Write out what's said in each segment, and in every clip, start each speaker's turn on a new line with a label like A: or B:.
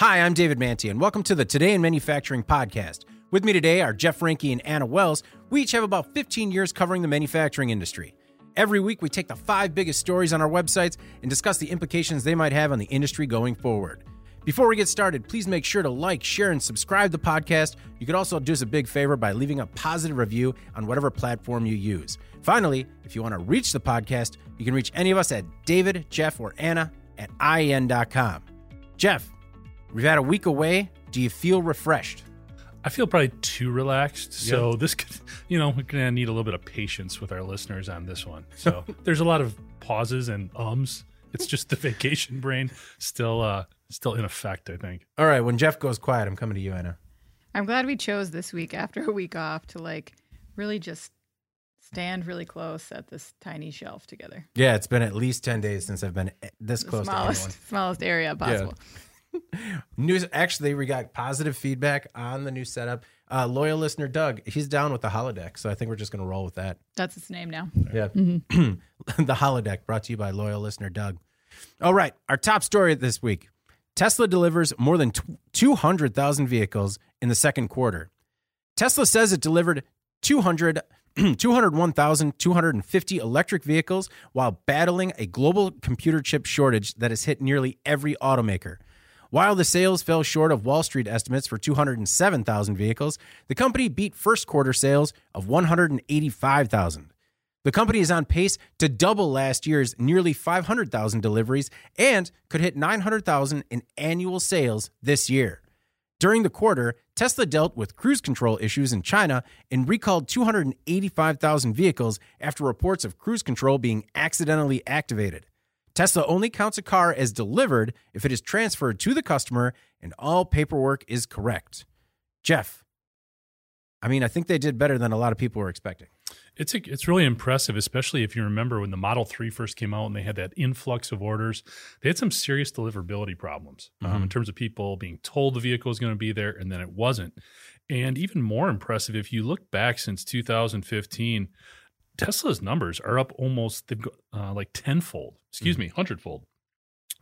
A: Hi, I'm David Mantey, and welcome to the Today in Manufacturing podcast. With me today are Jeff Reinke and Anna Wells. We each have about 15 years covering the manufacturing industry. Every week, we take the five biggest stories on our websites and discuss the implications they might have on the industry going forward. Before we get started, please make sure to like, share, and subscribe to the podcast. You could also do us a big favor by leaving a positive review on whatever platform you use. Finally, if you want to reach the podcast, you can reach any of us at David, Jeff, or Anna at IN.com. Jeff, we've had a week away. Do you feel refreshed?
B: I feel probably too relaxed. So this could, you know, we're gonna need a little bit of patience with our listeners on this one. So there's a lot of pauses and ums. It's just the vacation brain still uh still in effect, I think.
A: All right, when Jeff goes quiet, I'm coming to you, Anna.
C: I'm glad we chose this week after a week off to like really just stand really close at this tiny shelf together.
A: Yeah, it's been at least 10 days since I've been this
C: The
A: close to
C: smallest,
A: anyone.
C: smallest area possible.
A: News actually we got positive feedback on the new setup. Uh, loyal listener Doug, he's down with the holodeck, so I think we're just gonna roll with that.
C: That's its name now.
A: Yeah. the holodeck brought to you by loyal listener Doug. All right, our top story this week. Tesla delivers more than 200,000 vehicles in the second quarter. Tesla says it delivered 200 201,250 electric vehicles while battling a global computer chip shortage that has hit nearly every automaker. While the sales fell short of Wall Street estimates for 207,000 vehicles, the company beat first quarter sales of 185,000. The company is on pace to double last year's nearly 500,000 deliveries and could hit 900,000 in annual sales this year. During the quarter, Tesla dealt with cruise control issues in China and recalled 285,000 vehicles after reports of cruise control being accidentally activated. Tesla only counts a car as delivered if it is transferred to the customer and all paperwork is correct. Jeff, I mean, I think they did better than a lot of people were expecting.
B: It's a, it's really impressive, especially if you remember when the Model 3 first came out and they had that influx of orders. They had some serious deliverability problems um, in terms of people being told the vehicle was going to be there and then it wasn't. And even more impressive, if you look back since 2015, Tesla's numbers are up almost they've uh, like tenfold, excuse me, hundredfold.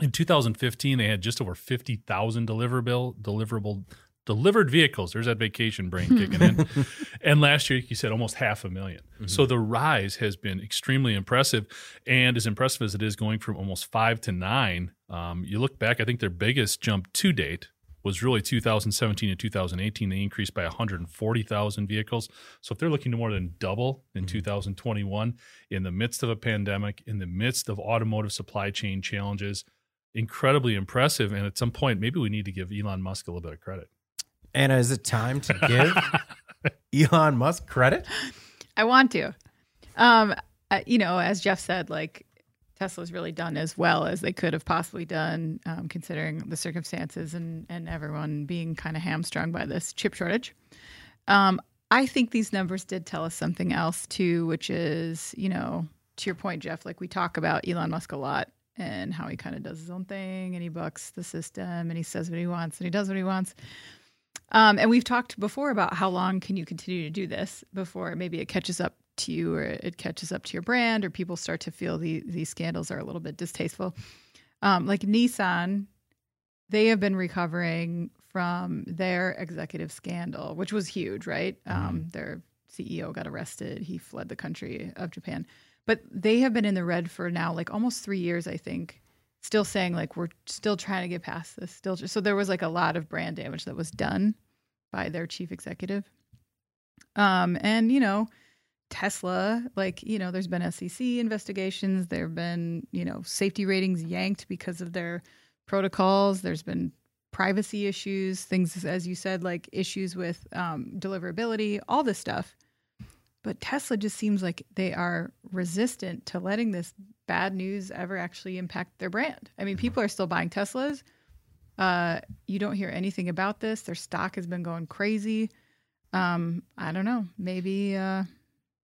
B: In 2015, they had just over 50,000 deliverable deliverable delivered vehicles. There's that vacation brain kicking in. and last year, you said almost half a 1000000 So the rise has been extremely impressive, and as impressive as it is going from almost five to nine. Um, you look back, I think their biggest jump to date was really 2017 and 2018. They increased by 140,000 vehicles. So if they're looking to more than double in 2021, in the midst of a pandemic, in the midst of automotive supply chain challenges, incredibly impressive. And at some point, maybe we need to give Elon Musk a little bit of credit.
A: And is it time to give Elon Musk credit?
C: I want to. Um, uh, you know, as Jeff said, like Tesla's really done as well as they could have possibly done, um, considering the circumstances and and everyone being kind of hamstrung by this chip shortage. Um, I think these numbers did tell us something else too, which is, you know, to your point, Jeff. Like we talk about Elon Musk a lot and how he kind of does his own thing and he bucks the system and he says what he wants and he does what he wants. Um, and we've talked before about how long can you continue to do this before maybe it catches up to you or it catches up to your brand or people start to feel the, these scandals are a little bit distasteful. Um, like Nissan, they have been recovering from their executive scandal, which was huge, right? Um, their CEO got arrested. He fled the country of Japan. But they have been in the red for now like almost three years, I think, still saying like we're still trying to get past this. Still, so there was like a lot of brand damage that was done by their chief executive. Um, and you know, Tesla, like you know, there's been SEC investigations. There have been you know safety ratings yanked because of their protocols. There's been privacy issues, things as you said, like issues with um, deliverability, all this stuff. But Tesla just seems like they are resistant to letting this bad news ever actually impact their brand. I mean, people are still buying Teslas. Uh, you don't hear anything about this. Their stock has been going crazy. Um, I don't know. Maybe uh,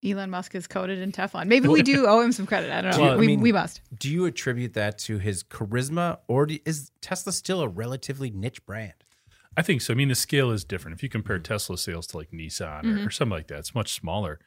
C: Elon Musk is coated in Teflon. Maybe we do owe him some credit. I don't know.
A: Well, I
C: we,
A: mean-
C: we must.
A: Do you attribute that to his charisma, or do, is Tesla still a relatively niche brand?
B: I think so. I mean, the scale is different. If you compare mm-hmm. Tesla sales to like Nissan or, mm-hmm. or something like that, it's much smaller.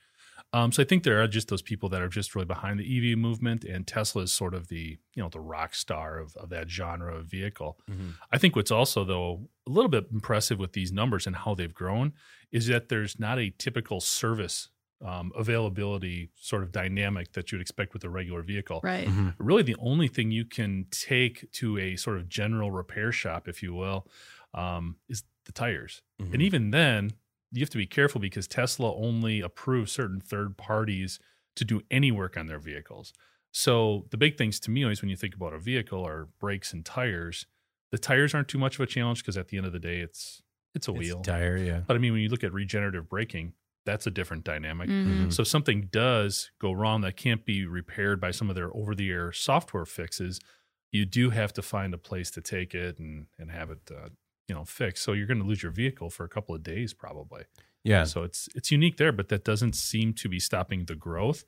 B: Um, so I think there are just those people that are just really behind the EV movement, and Tesla is sort of the you know the rock star of, of that genre of vehicle. Mm-hmm. I think what's also though a little bit impressive with these numbers and how they've grown is that there's not a typical service um, availability sort of dynamic that you'd expect with a regular vehicle.
C: Right.
B: Really, the only thing you can take to a sort of general repair shop, if you will, um, is the tires.
A: Mhm.
B: And even then, you have to be careful because Tesla only approves certain third parties to do any work on their vehicles. So the big things to me always when you think about a vehicle are brakes and tires. The tires aren't too much of a challenge because at the end of the day, it's it's a
A: It's
B: wheel.
A: tire, yeah.
B: But I mean, when you look at regenerative braking, that's a different dynamic.
C: Mhm.
B: So if something does go wrong that can't be repaired by some of their over the air software fixes, you do have to find a place to take it and and have it uh, you know fixed. So you're going to lose your vehicle for a couple of days probably.
A: Yeah.
B: So it's it's unique there, but that doesn't seem to be stopping the growth.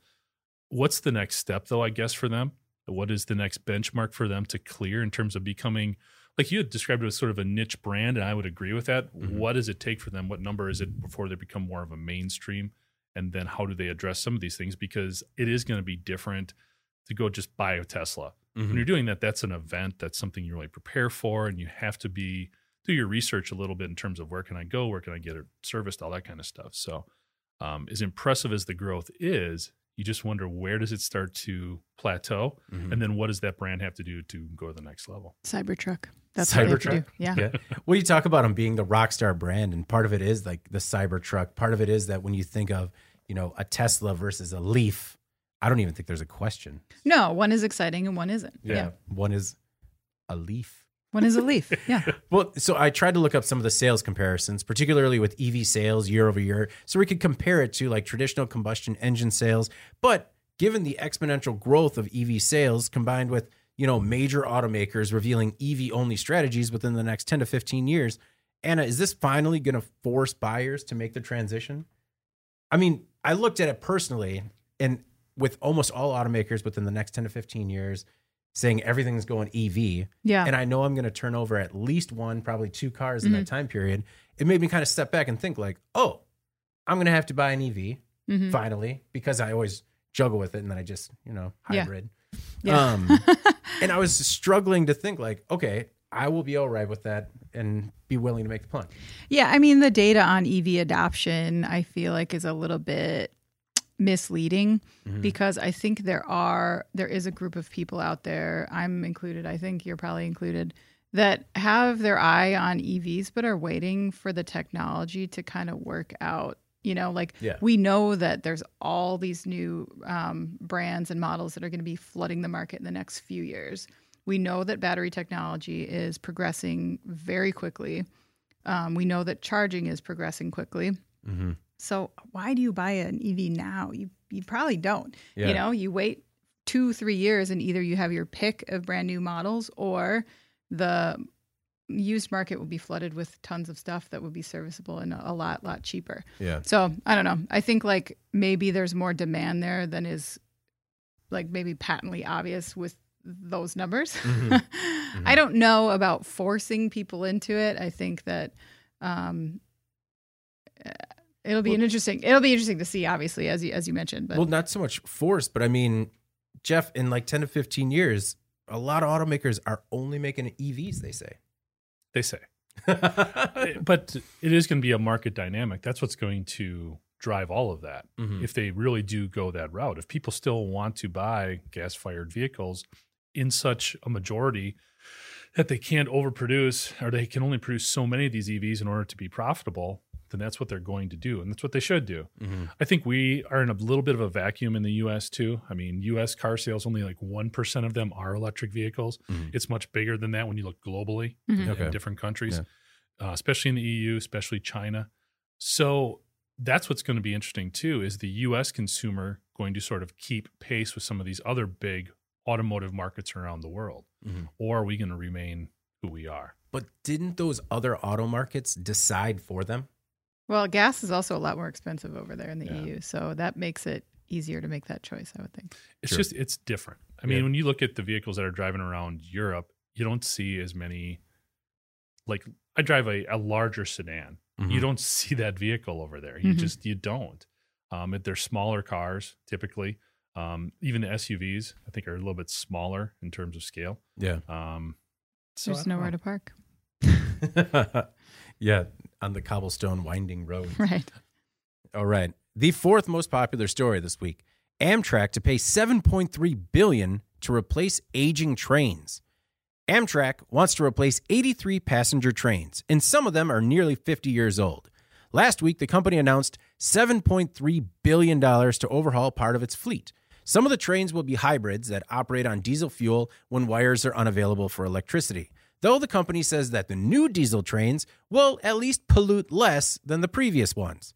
B: What's the next step though, I guess for them? What is the next benchmark for them to clear in terms of becoming like you had described it as sort of a niche brand, and I would agree with that.
A: Mhm.
B: What does it take for them? What number is it before they become more of a mainstream? And then how do they address some of these things? Because it is going to be different to go just buy a Tesla.
A: Mhm.
B: When you're doing that, that's an event. That's something you really prepare for, and you have to be do your research a little bit in terms of where can I go, where can I get it serviced, all that kind of stuff. So, um, as impressive as the growth is, you just wonder where does it start to plateau,
A: Mhm.
B: and then what does that brand have to do to go to the next level?
C: Cybertruck. That's what they have to
A: Cybertruck?
C: do. Yeah.
A: Yeah. Well, you talk about them being the rock star brand, and part of it is like the Cybertruck. Part of it is that when you think of, you know, a Tesla versus a Leaf, I don't even think there's a question.
C: No, one is exciting and one isn't. Yeah.
A: One is a Leaf.
C: One is a leaf. Yeah.
A: Well, so I tried to look up some of the sales comparisons, particularly with EV sales year over year, so we could compare it to like traditional combustion engine sales. But given the exponential growth of EV sales combined with, you know, major automakers revealing EV only strategies within the next 10 to 15 years, Anna, is this finally going to force buyers to make the transition? I mean, I looked at it personally and with almost all automakers within the next 10 to 15 years saying everything's going EV,
C: Yeah.
A: and I know I'm going to turn over at least one, probably two cars in that time period, it made me kind of step back and think like, oh, I'm going to have to buy an EV
C: Mhm.
A: finally because I always juggle with it and then I just, you know,
C: Yeah.
A: hybrid.
C: Yeah.
A: Um, and I was struggling to think like, okay, I will be all right with that and be willing to make the plunge.
C: Yeah, I mean the data on EV adoption I feel like is a little bit misleading
A: Mhm.
C: because I think there are there is a group of people out there, I'm included, I think you're probably included, that have their eye on EVs but are waiting for the technology to kind of work out. You know, like
A: Yeah.
C: we know that there's all these new um, brands and models that are going to be flooding the market in the next few years. We know that battery technology is progressing very quickly. Um, we know that charging is progressing quickly.
A: Mm-hmm.
C: So why do you buy an EV now? You you probably don't.
A: Yeah.
C: You know, you wait two three years and either you have your pick of brand new models or the used market will be flooded with tons of stuff that would be serviceable and a lot lot cheaper.
A: Yeah.
C: So I don't know. I think like maybe there's more demand there than is like maybe patently obvious with those numbers.
A: Mhm.
C: I don't know about forcing people into it. I think that um, it'll be
A: Well-
C: an interesting. It'll be interesting to see, obviously, as you as you mentioned. But
A: Well, not so much force, but I mean, Jeff, in like 10 to 15 years, a lot of automakers are only making EVs, they say.
B: They say. but it is going to be a market dynamic. That's what's going to drive all of that.
A: Mhm.
B: If they really do go that route, if people still want to buy gas fired vehicles in such a majority that they can't overproduce or they can only produce so many of these EVs in order to be profitable, then that's what they're going to do. And that's what they should do.
A: Mhm.
B: I think we are in a little bit of a vacuum in the US too. I mean, US car sales, only like 1% of them are electric vehicles.
A: Mhm.
B: It's much bigger than that when you look globally
C: Mhm.
B: in,
A: Okay.
B: in different countries,
A: Yeah.
B: uh, especially in the EU, especially China. So that's what's going to be interesting too. Is the U.S. consumer going to sort of keep pace with some of these other big automotive markets around the world,
A: Mhm.
B: or are we going to remain who we are?
A: But didn't those other auto markets decide for them?
C: Well, gas is also a lot more expensive over there in the
B: Yeah.
C: EU, so that makes it easier to make that choice. I would think.
B: It's
A: Sure.
B: just it's different. I mean,
A: Yeah.
B: when you look at the vehicles that are driving around Europe, you don't see as many. Like I drive a, a larger sedan.
A: Mhm.
B: You don't see that vehicle over there. You
C: Mhm.
B: just you don't. Um, they're smaller cars typically. Um, even the SUVs, I think, are a little bit smaller in terms of scale.
A: Yeah.
B: Um, so
C: There's nowhere to park.
A: yeah, on the cobblestone winding road.
C: Right.
A: All right. The fourth most popular story this week. Amtrak to pay 7.3 billion to replace aging trains. Amtrak wants to replace 83 passenger trains, and some of them are nearly 50 years old. Last week, the company announced $7.3 billion to overhaul part of its fleet. Some of the trains will be hybrids that operate on diesel fuel when wires are unavailable for electricity, though the company says that the new diesel trains will at least pollute less than the previous ones.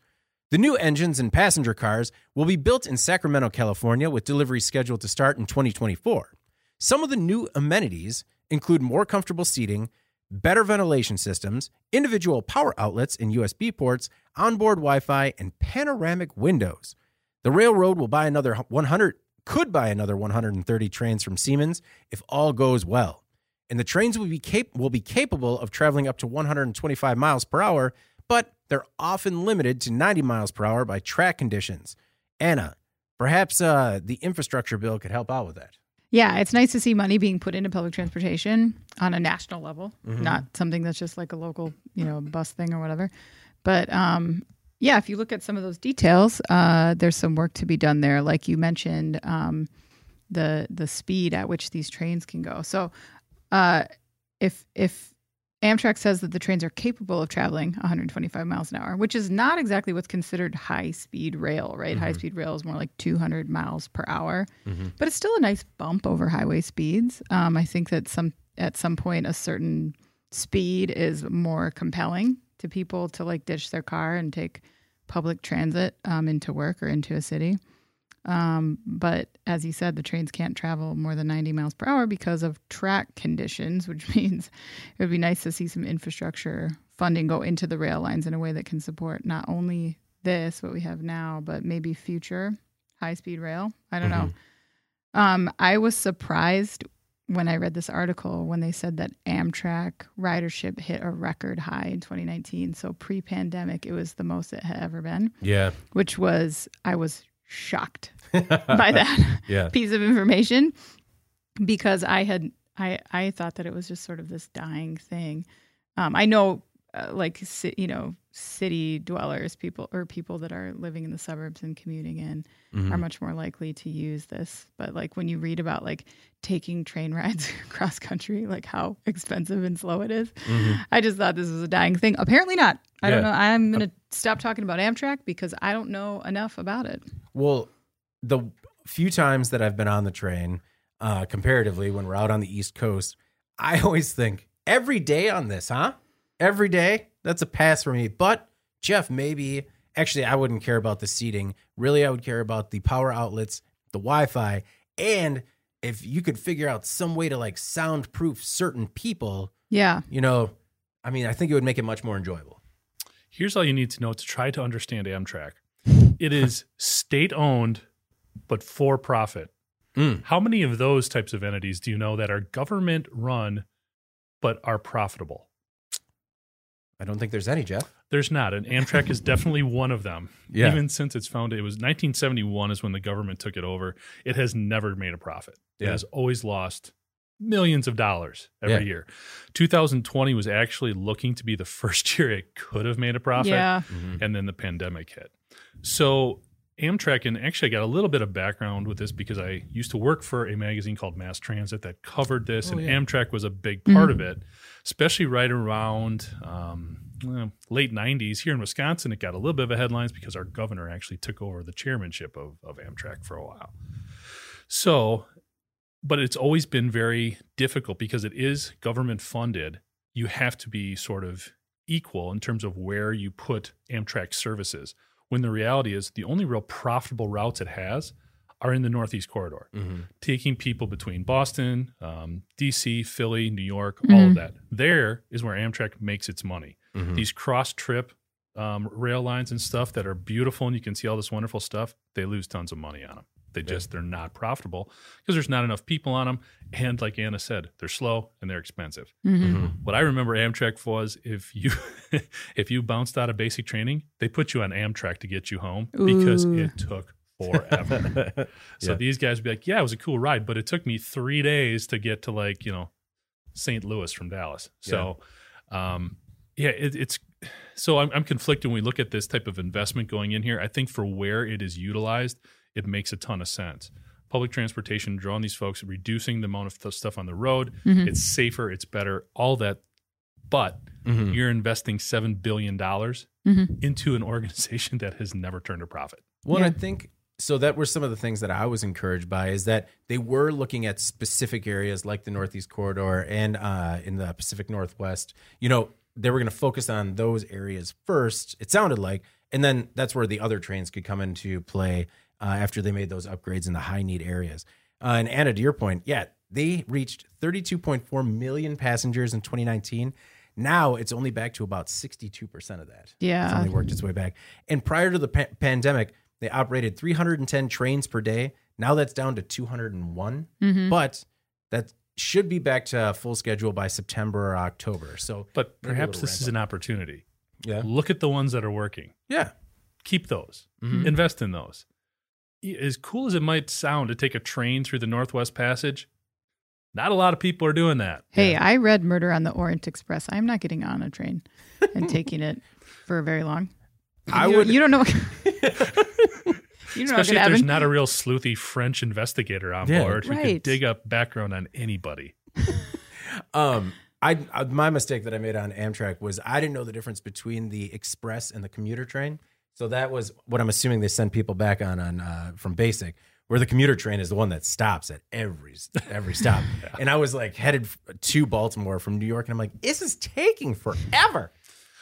A: The new engines and passenger cars will be built in Sacramento, California, with delivery scheduled to start in 2024. Some of the new amenities include more comfortable seating, better ventilation systems, individual power outlets and USB ports, onboard Wi-Fi, and panoramic windows. The railroad will buy another 100 could buy another 130 trains from Siemens if all goes well. And the trains will be cap- will be capable of traveling up to 125 miles per hour, but they're often limited to 90 miles per hour by track conditions. Anna, perhaps uh, the infrastructure bill could help out with that.
C: Yeah, it's nice to see money being put into public transportation on a national level, not something that's just like a local, you know, bus thing or whatever. But um, yeah, if you look at some of those details, uh, there's some work to be done there. Like you mentioned, um, the the speed at which these trains can go. So, uh, if if Amtrak says that the trains are capable of traveling 125 miles an hour, which is not exactly what's considered high speed rail, right? High speed rail is more like 200 miles per hour, but it's still a nice bump over highway speeds. Um, I think that some at some point a certain speed is more compelling to people to like ditch their car and take public transit um, into work or into a city. Um, but as you said, the trains can't travel more than 90 miles per hour because of track conditions, which means it would be nice to see some infrastructure funding go into the rail lines in a way that can support not only this, what we have now, but maybe future high speed rail. I don't know. Um, I was surprised when I read this article when they said that Amtrak ridership hit a record high in 2019. So pre pandemic, it was the most it had ever been,
A: Yeah.
C: which was, I was shocked by that
A: Yeah.
C: piece of information because I had I I thought that it was just sort of this dying thing. Um, I know, uh, like you know, city dwellers, people or people that are living in the suburbs and commuting in
A: Mm-hmm.
C: are much more likely to use this. But like when you read about like taking train rides across country, like how expensive and slow it is, I just thought this was a dying thing. Apparently not. I don't know. I'm gonna stop talking about Amtrak because I don't know enough about it.
A: Well, the few times that I've been on the train, uh, comparatively, when we're out on the East Coast, I always think every day on this, huh? Every day, that's a pass for me. But Jeff, maybe actually, I wouldn't care about the seating. Really, I would care about the power outlets, the Wi-Fi, and if you could figure out some way to like soundproof certain people,
C: Yeah.
A: you know, I mean, I think it would make it much more enjoyable.
B: Here's all you need to know to try to understand Amtrak. It is state owned, but for profit.
A: Mm.
B: How many of those types of entities do you know that are government run, but are profitable?
A: I don't think there's any, Jeff.
B: There's not, and Amtrak is definitely one of them.
A: Yeah.
B: Even since its founded, it was 1971 is when the government took it over. It has never made a profit. It
A: Yeah.
B: has always lost millions of dollars every
A: Yeah.
B: year. 2020 was actually looking to be the first year it could have made a profit
C: Yeah. Mm-hmm.
B: and then the pandemic hit. So Amtrak, and actually I got a little bit of background with this because I used to work for a magazine called Mass Transit that covered this,
A: Oh,
B: and
A: yeah.
B: Amtrak was a big part of it, especially right around um, well, late 90s. Here in Wisconsin, it got a little bit of a headlines because our governor actually took over the chairmanship of, of Amtrak for a while. So, but it's always been very difficult because it is government funded. You have to be sort of equal in terms of where you put Amtrak services. When the reality is the only real profitable routes it has are in the Northeast corridor, taking people between Boston, um, DC, Philly, New York, all of that. There is where Amtrak makes its money. These cross trip um, rail lines and stuff that are beautiful and you can see all this wonderful stuff, they lose tons of money on them. They just they're not profitable because there's not enough people on them. And like Anna said, they're slow and they're expensive.
C: Mm-hmm.
B: What I remember Amtrak was if you if you bounced out of basic training, they put you on Amtrak to get you home because it took forever. so
A: Yeah.
B: these guys would be like, "Yeah, it was a cool ride, but it took me three days to get to like you know St. Louis from Dallas." So, um, yeah, it, it's so I'm, I'm conflicted when we look at this type of investment going in here. I think for where it is utilized, it makes a ton of sense. Public transportation, drawing these folks, reducing the amount of th- stuff on the road.
C: Mhm.
B: It's safer, it's better, all that. But
A: Mhm.
B: you're investing seven billion dollars
C: Mhm.
B: into an organization that has never turned a profit.
A: Well,
C: Yeah.
A: I think so. That were some of the things that I was encouraged by is that they were looking at specific areas like the Northeast Corridor and uh, in the Pacific Northwest. You know, they were going to focus on those areas first. It sounded like, and then that's where the other trains could come into play uh, after they made those upgrades in the high need areas. Uh, and Anna, to your point, yeah, they reached 32.4 million passengers in 2019. Now it's only back to about 62% of that. Yeah. It's
C: Yeah.
A: only worked its way back. And prior to the pa- pandemic, they operated 310 trains per day. Now that's down to 201,
C: Mhm.
A: but that should be back to full schedule by September or October. So,
B: But perhaps this
A: ramp
B: is an opportunity.
A: yeah,
B: Look at the ones that are working.
A: yeah,
B: Keep those.
A: Mhm.
B: Invest in those. Y- As cool as it might sound to take a train through the Northwest Passage, not a lot of people are doing that.
C: Hey, I read Murder on the Orient Express. I'm not getting on a train and taking it for very long.
A: I
C: you,
A: would-
C: You don't know. you don't know
B: Especially
C: what
B: if there's not a real sleuthy French investigator on
A: Yeah.
B: board who could
C: Right.
B: dig up background on anybody.
A: Um, I, I my mistake that I made on Amtrak was I didn't know the difference between the express and the commuter train. So that was what I'm assuming they send people back on on uh, from basic, where the commuter train is the one that stops at every every stop. And I was like headed to Baltimore from New York, and I'm like, this is taking forever.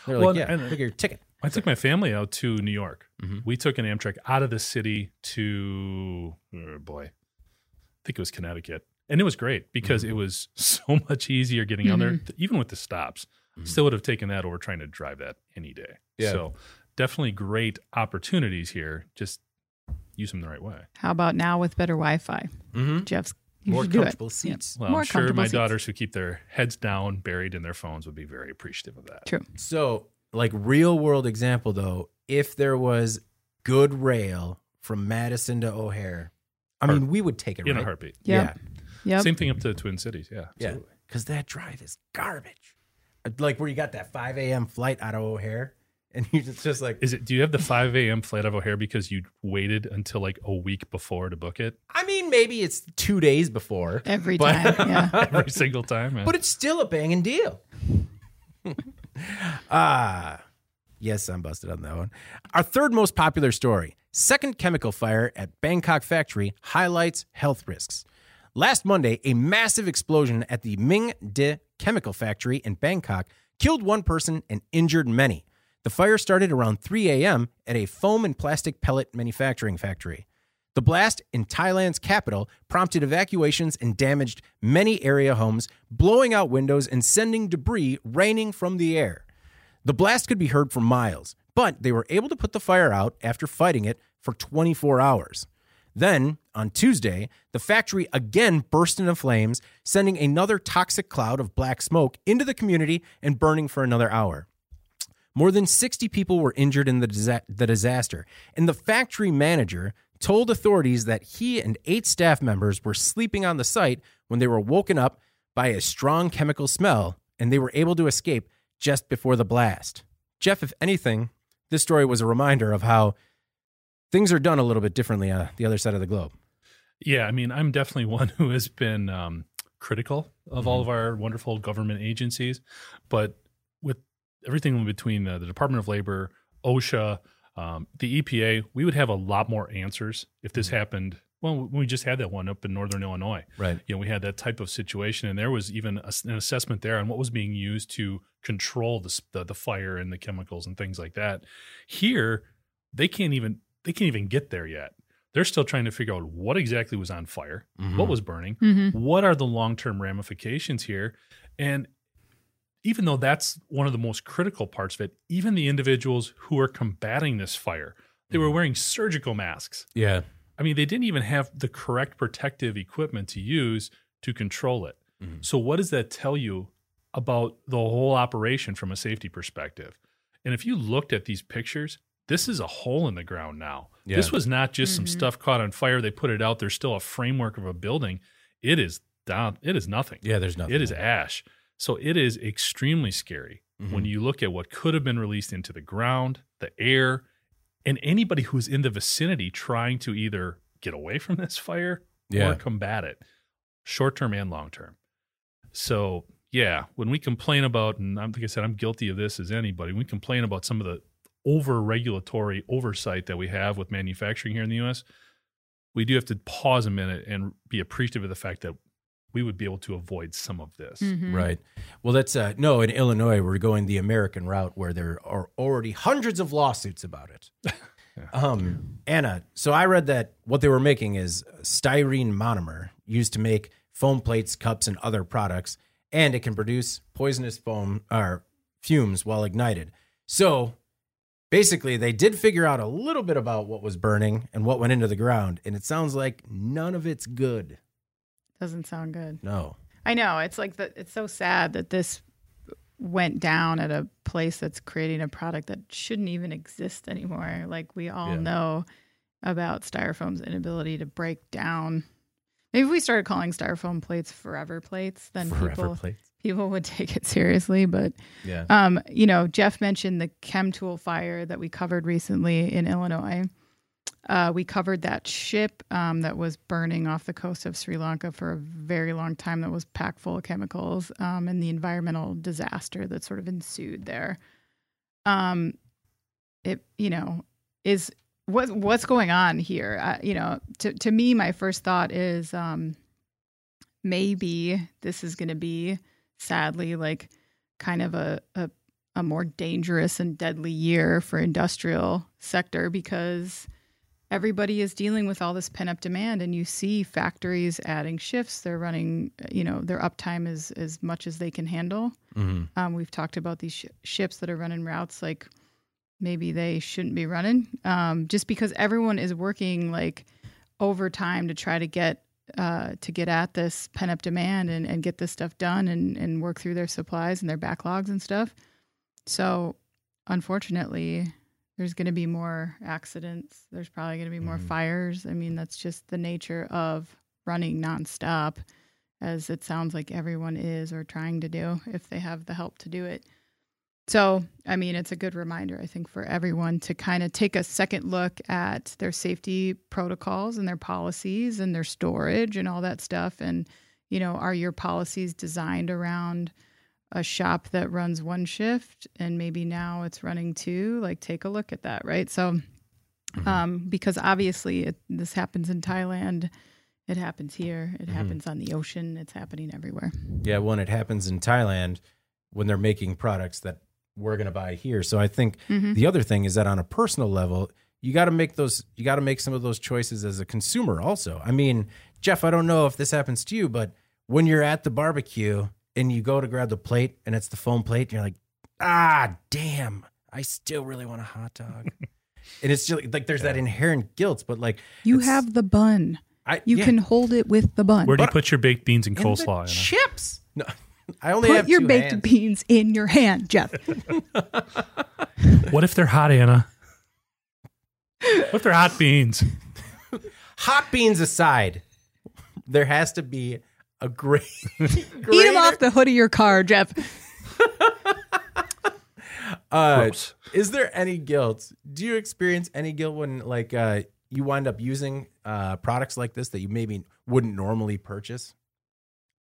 A: They're
B: Well,
A: like, yeah,
B: and-
A: your ticket.
B: I took my family out to New York.
A: Mhm.
B: We took an Amtrak out of the city to, oh boy, I think it was Connecticut. And it was great because
A: Mm-hmm.
B: it was so much easier getting on there,
C: Mhm.
B: even with the stops.
A: Mhm.
B: Still would have taken that over trying to drive that any day.
A: Yeah.
B: So definitely great opportunities here. Just use them the right way.
C: How about now with better Wi-Fi?
A: Mm-hmm.
C: Jeff's
A: More
C: should
A: comfortable seats.
B: Well,
C: More
B: I'm sure
C: comfortable
B: my
C: seats.
B: daughters who keep their heads down, buried in their phones, would be very appreciative of that.
C: True.
A: So, like real world example though, if there was good rail from Madison to O'Hare, I mean, we would take it
B: In
A: right.
B: a heartbeat.
C: Yep. Yep.
B: Same thing up to the Twin Cities. Yeah.
A: Yeah, because that drive is garbage. Like where you got that 5 a.m. flight out of O'Hare, and you just just like,
B: Is it? Do you have the 5 a.m. flight out of O'Hare because you waited until like a week before to book it
A: I mean, maybe it's two days before,
C: Every
A: but-
C: time. Yeah.
B: every single time? man?
A: but it's still a banging deal. Ah, yes, I'm busted on that one. Our third most popular story: second chemical fire at Bangkok factory highlights health risks. Last Monday, a massive explosion at the Ming Dih chemical factory in Bangkok killed one person and injured many. The fire started around 3 a.m. at a foam and plastic pellet manufacturing factory. The blast in Thailand's capital prompted evacuations and damaged many area homes, blowing out windows and sending debris raining from the air. The blast could be heard for miles, but they were able to put the fire out after fighting it for 24 hours. Then, on Tuesday, the factory again burst into flames, sending another toxic cloud of black smoke into the community and burning for another hour. More than 60 people were injured in the, disa- the disaster, and the factory manager told authorities that he and eight staff members were sleeping on the site when they were woken up by a strong chemical smell and they were able to escape just before the blast. Jeff, if anything, this story was a reminder of how things are done a little bit differently on the other side of the globe.
B: Yeah, I mean, I'm definitely one who has been um, critical of
A: Mm-hmm.
B: all of our wonderful government agencies, but everything in between uh, the Department of Labor, OSHA, um, the EPA, we would have a lot more answers if this
A: Mm-hmm.
B: happened. Well, we just had that one up in northern Illinois.
A: Right.
B: You know, we had that type of situation, and there was even a, an assessment there on what was being used to control the, the the fire and the chemicals and things like that. Here, they can't even they can't even get there yet. They're still trying to figure out what exactly was on fire,
A: Mm-hmm.
B: what was burning,
C: hmm
B: what are the long term ramifications here, and even though that's one of the most critical parts of it, even the individuals who are combating this fire, they were wearing surgical masks.
A: Yeah.
B: I mean, they didn't even have the correct protective equipment to use to control it.
A: Mhm.
B: So, what does that tell you about the whole operation from a safety perspective? And if you looked at these pictures, this is a hole in the ground now.
A: Yeah.
B: This was not just some
C: Mhm.
B: stuff caught on fire. They put it out. There's still a framework of a building. It is down. It is nothing.
A: Yeah, there's nothing.
B: It is
A: there.
B: ash. So it is extremely scary when
A: Mhm.
B: you look at what could have been released into the ground, the air, and anybody who's in the vicinity trying to either get away from this fire
A: Yeah.
B: or combat it, short term and long term. So, yeah, when we complain about, and I'm, like I said, I'm guilty of this as anybody, we complain about some of the over regulatory oversight that we have with manufacturing here in the US, we do have to pause a minute and be appreciative of the fact that we would be able to avoid some of this.
C: Mhm.
A: Right. Well, that's uh, no. In Illinois, we're going the American route, where there are already hundreds of lawsuits about it. um, Anna, so I read that what they were making is styrene monomer used to make foam plates, cups, and other products, and it can produce poisonous foam or fumes while ignited. So basically, they did figure out a little bit about what was burning and what went into the ground, and it sounds like none of it's good.
C: Doesn't sound good.
A: No.
C: I know. It's like that. It's so sad that this went down at a place that's creating a product that shouldn't even exist anymore. Like we all
A: Yeah.
C: know about styrofoam's inability to break down. Maybe if we started calling styrofoam plates forever plates, then
A: Forever
C: people
A: plates.
C: people would take it seriously. But
A: Yeah.
C: um, you know, Jeff mentioned the Chemtool fire that we covered recently in Illinois. Uh, we covered that ship um, that was burning off the coast of Sri Lanka for a very long time that was packed full of chemicals um, and the environmental disaster that sort of ensued there. Um, it, you know, is what what's going on here? Uh, you know, to to me, my first thought is um, maybe this is going to be sadly like kind of a, a a more dangerous and deadly year for industrial sector because everybody is dealing with all this pent up demand and you see factories adding shifts. They're running you know their uptime is as much as they can handle.
A: Hmm
C: um, we've talked about these sh- ships that are running routes like maybe they shouldn't be running. Um, just because everyone is working like overtime to try to get uh, to get at this pent up demand and, and get this stuff done and, and work through their supplies and their backlogs and stuff. So, unfortunately, there's going to be more accidents. There's probably going to be more
A: Mhm.
C: fires. I mean, that's just the nature of running nonstop, as it sounds like everyone is or trying to do if they have the help to do it. So, I mean, it's a good reminder, I think, for everyone to kind of take a second look at their safety protocols and their policies and their storage and all that stuff. And, you know, are your policies designed around a shop that runs one shift and maybe now it's running two? Like, take a look at that, right? So, um, because obviously it, this happens in Thailand, it happens here, it
A: Mhm.
C: happens on the ocean, it's happening everywhere.
A: Yeah, when it happens in Thailand, when they're making products that we're going to buy here. So I think
C: Mhm.
A: the other thing is that on a personal level, you got to make those. You got to make some of those choices as a consumer. Also, I mean, Jeff, I don't know if this happens to you, but when you're at the barbecue and you go to grab the plate and it's the foam plate, and you're like, ah, damn, I still really want a hot dog. and it's just like there's that inherent guilt, but like
C: You have the bun.
A: I
C: You
A: yeah.
C: can hold it with the bun.
B: Where do you
A: But-
B: put your baked beans and
A: And the
B: coleslaw? Anna?
A: chips. No, I only
C: Put
A: have
C: your
A: two
C: baked
A: hands.
C: beans in your hand, Jeff.
B: What if they're hot, Anna? what if they're hot beans?
A: Hot beans aside, there has to be a great.
C: Eat them off the hood of your car, Jeff.
A: Uh,
B: Gross.
A: is there any guilt? Do you experience any guilt when like uh, you wind up using uh, products like this that you maybe wouldn't normally purchase?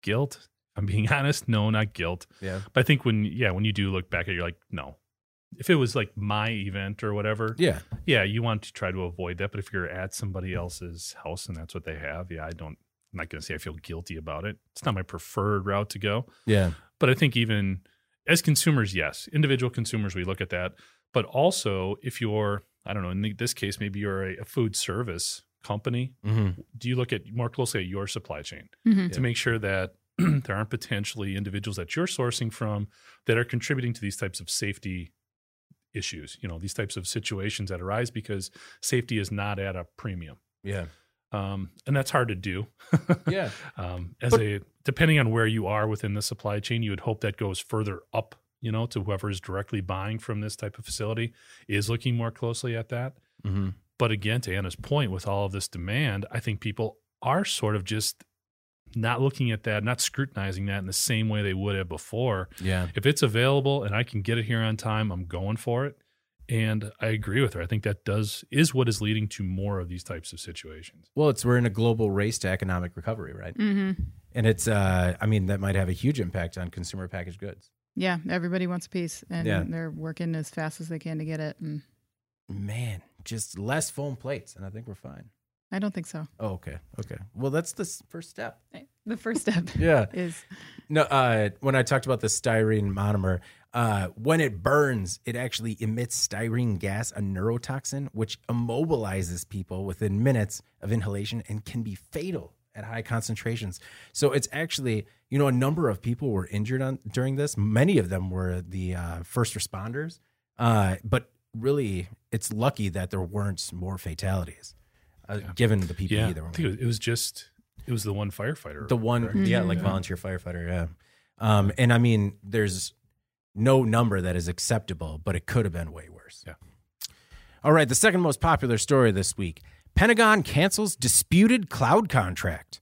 B: Guilt. I'm being honest. No, not guilt.
A: Yeah.
B: But I think when yeah, when you do look back at it, you're like, no. If it was like my event or whatever,
A: Yeah.
B: yeah, you want to try to avoid that. But if you're at somebody else's house and that's what they have, yeah, I don't. I'm not going to say I feel guilty about it. It's not my preferred route to go.
A: Yeah.
B: But I think even as consumers, yes, individual consumers, we look at that. But also, if you're, I don't know, in this case, maybe you're a, a food service company,
A: Mm-hmm.
B: do you look at more closely at your supply chain
C: Mhm.
B: to make sure that there aren't potentially individuals that you're sourcing from that are contributing to these types of safety issues, you know, these types of situations that arise because safety is not at a premium.
A: Yeah.
B: Um, and that's hard to do.
A: Yeah.
B: um, as
A: But-
B: a depending on where you are within the supply chain, you would hope that goes further up, you know, to whoever is directly buying from this type of facility is looking more closely at that.
A: Mm-hmm.
B: But again, to Anna's point, with all of this demand, I think people are sort of just not looking at that, not scrutinizing that in the same way they would have before.
A: Yeah.
B: If it's available and I can get it here on time, I'm going for it. And I agree with her. I think that does is what is leading to more of these types of situations.
A: Well, it's we're in a global race to economic recovery, right?
C: Mm-hmm.
A: And it's uh I mean that might have a huge impact on consumer packaged goods.
C: Yeah, everybody wants a piece, and
A: Yeah.
C: they're working as fast as they can to get it. And
A: Man, just less foam plates and I think we're fine.
C: I don't think so.
A: Oh, okay. Okay. Well, that's the first step.
C: The first step
A: Yeah.
C: is
A: No, uh, when I talked about the styrene monomer, uh, when it burns, it actually emits styrene gas, a neurotoxin, which immobilizes people within minutes of inhalation and can be fatal at high concentrations. So it's actually, you know, a number of people were injured on during this. Many of them were the uh, first responders, uh, but really, it's lucky that there weren't more fatalities, uh, given the PPE
B: Yeah,
A: that
B: I
A: were.
B: think it was, just it was the one firefighter.
A: The one,
B: correct?
A: yeah, like
B: Yeah.
A: volunteer firefighter, yeah. Um, and I mean, there's no number that is acceptable, but it could have been way worse.
B: Yeah.
A: All right, the second most popular story this week: Pentagon cancels disputed cloud contract.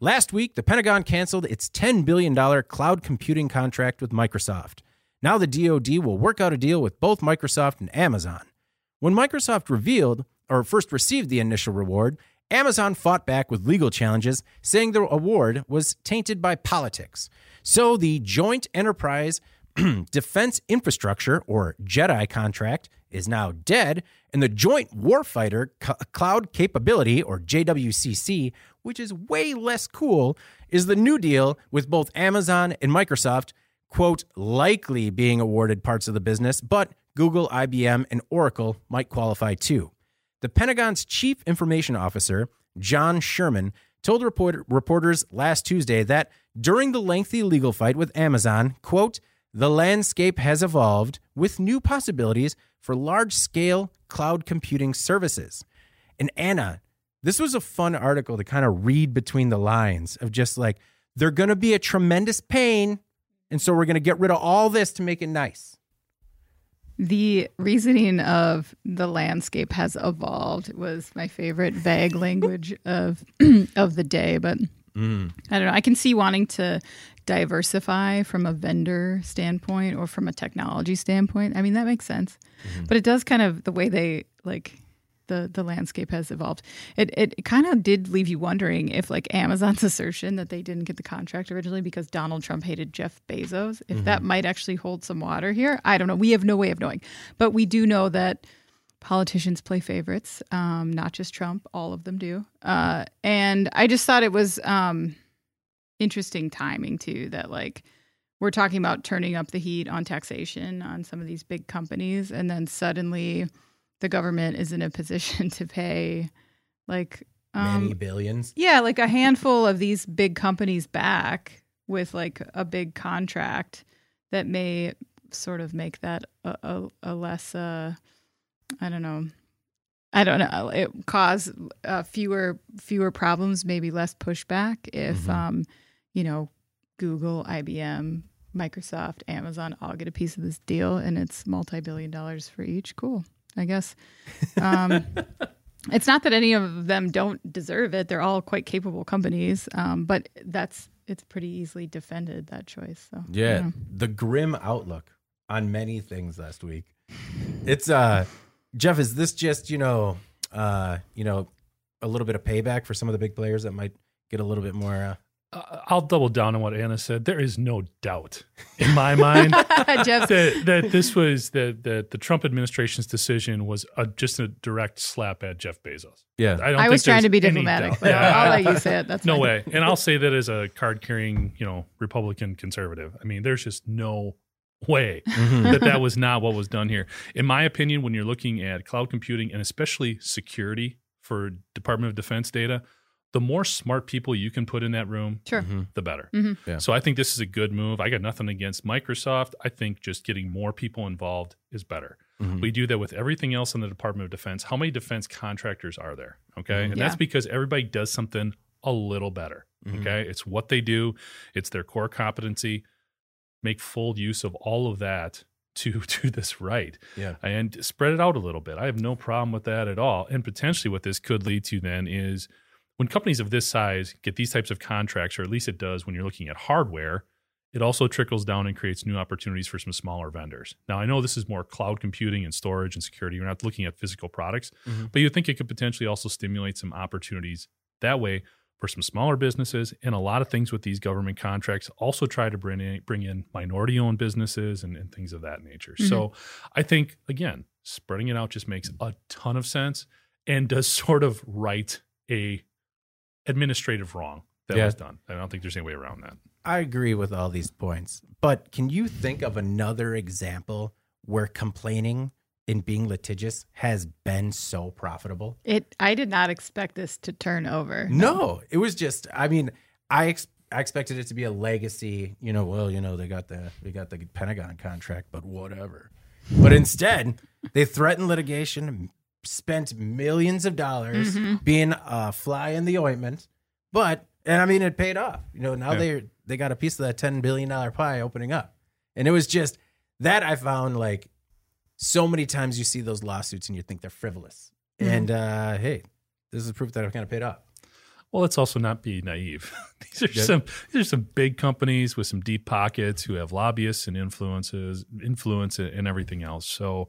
A: Last week, the Pentagon canceled its $10 billion cloud computing contract with Microsoft. Now the DoD will work out a deal with both Microsoft and Amazon. When Microsoft revealed or first received the initial reward, Amazon fought back with legal challenges, saying the award was tainted by politics. So the Joint Enterprise Defense Infrastructure, or JEDI contract, is now dead, and the Joint Warfighter C- Cloud Capability, or JWCC, which is way less cool, is the new deal with both Amazon and Microsoft, quote, likely being awarded parts of the business, but Google, IBM, and Oracle might qualify too. The Pentagon's chief information officer, John Sherman, told report- reporters last Tuesday that during the lengthy legal fight with Amazon, quote, the landscape has evolved with new possibilities for large scale cloud computing services. And Anna, this was a fun article to kind of read between the lines of just like, they're going to be a tremendous pain. And so we're going to get rid of all this to make it nice.
C: the reasoning of the landscape has evolved was my favorite vague language of of the day. But
A: Mm.
C: I don't know. I can see wanting to diversify from a vendor standpoint or from a technology standpoint. I mean, that makes sense. But it does kind of the way they like the the landscape has evolved. It it kind of did leave you wondering if like Amazon's assertion that they didn't get the contract originally because Donald Trump hated Jeff Bezos, if that might actually hold some water here. I don't know. We have no way of knowing. But we do know that politicians play favorites, um, not just Trump. All of them do. Uh, and I just thought it was um, interesting timing too. That like we're talking about turning up the heat on taxation on some of these big companies, and then suddenly the government is in a position to pay like
A: Many
C: um,
A: billions.
C: yeah, like a handful of these big companies back with like a big contract that may sort of make that a, a, a less, uh, I don't know, I don't know, it cause uh, fewer fewer problems, maybe less pushback if,
A: Mhm.
C: um, you know, Google, IBM, Microsoft, Amazon all get a piece of this deal, and it's multi billion dollars for each. Cool, I guess. Um, it's not that any of them don't deserve it; they're all quite capable companies. Um, but that's it's pretty easily defended that choice. So
A: Yeah,
C: yeah.
A: the grim outlook on many things last week. It's uh Jeff, is this just, you know, uh, you know, a little bit of payback for some of the big players that might get a little bit more uh
B: Uh, I'll double down on what Anna said. There is no doubt in my mind
C: Jeff,
B: that, that this was that that the Trump administration's decision was a, just a direct slap at Jeff Bezos.
A: Yeah.
B: I don't.
C: I
B: think
C: was trying to be diplomatic, but
B: Yeah,
C: I'll,
B: I-
C: let you say it. That's
B: no
C: fine.
B: way. And I'll say that as a card carrying, you know, Republican conservative. I mean, there's just no way
A: Mhm.
B: that that was not what was done here. In my opinion, when you're looking at cloud computing and especially security for Department of Defense data, the more smart people you can put in that room,
C: Sure.
A: Mhm.
B: the better.
C: Mhm.
A: Yeah.
B: So I think this is a good move. I got nothing against Microsoft. I think just getting more people involved is better.
A: Mhm.
B: We do that with everything else in the Department of Defense. How many defense contractors are there? Okay. And
C: Yeah.
B: that's because everybody does something a little better.
A: Mhm.
B: Okay. It's what they do, it's their core competency. Make full use of all of that to do this right
A: Yeah.
B: and spread it out a little bit. I have no problem with that at all. And potentially, what this could lead to then is when companies of this size get these types of contracts, or at least it does when you're looking at hardware, it also trickles down and creates new opportunities for some smaller vendors. Now, I know this is more cloud computing and storage and security. You're not looking at physical products,
A: Mhm.
B: but you think it could potentially also stimulate some opportunities that way for some smaller businesses. And a lot of things with these government contracts also try to bring in, bring in minority owned businesses and, and things of that nature. Mm-hmm. So I think, again, spreading it out just makes a ton of sense and does sort of right a administrative wrong that
A: Yeah.
B: was done. I don't think there's any way around that.
A: I agree with all these points, but can you think of another example where complaining and being litigious has been so profitable?
C: It. I did not expect this to turn over.
A: No, it was just. I mean, I ex- I expected it to be a legacy. You know, well, you know, they got the they got the Pentagon contract, but whatever. But instead, they threatened litigation, spent millions of dollars mm-hmm. being a fly in the ointment. But and I mean, it paid off. You know, now
B: Yeah.
A: they they got a piece of that ten billion dollar pie opening up, and it was just that I found like so many times you see those lawsuits and you think they're frivolous,
C: Mhm.
A: and uh, hey, this is proof that it kind of paid off.
B: Well, let's also not be naive. these are
A: Yeah.
B: some these are some big companies with some deep pockets who have lobbyists and influences, influence and everything else. So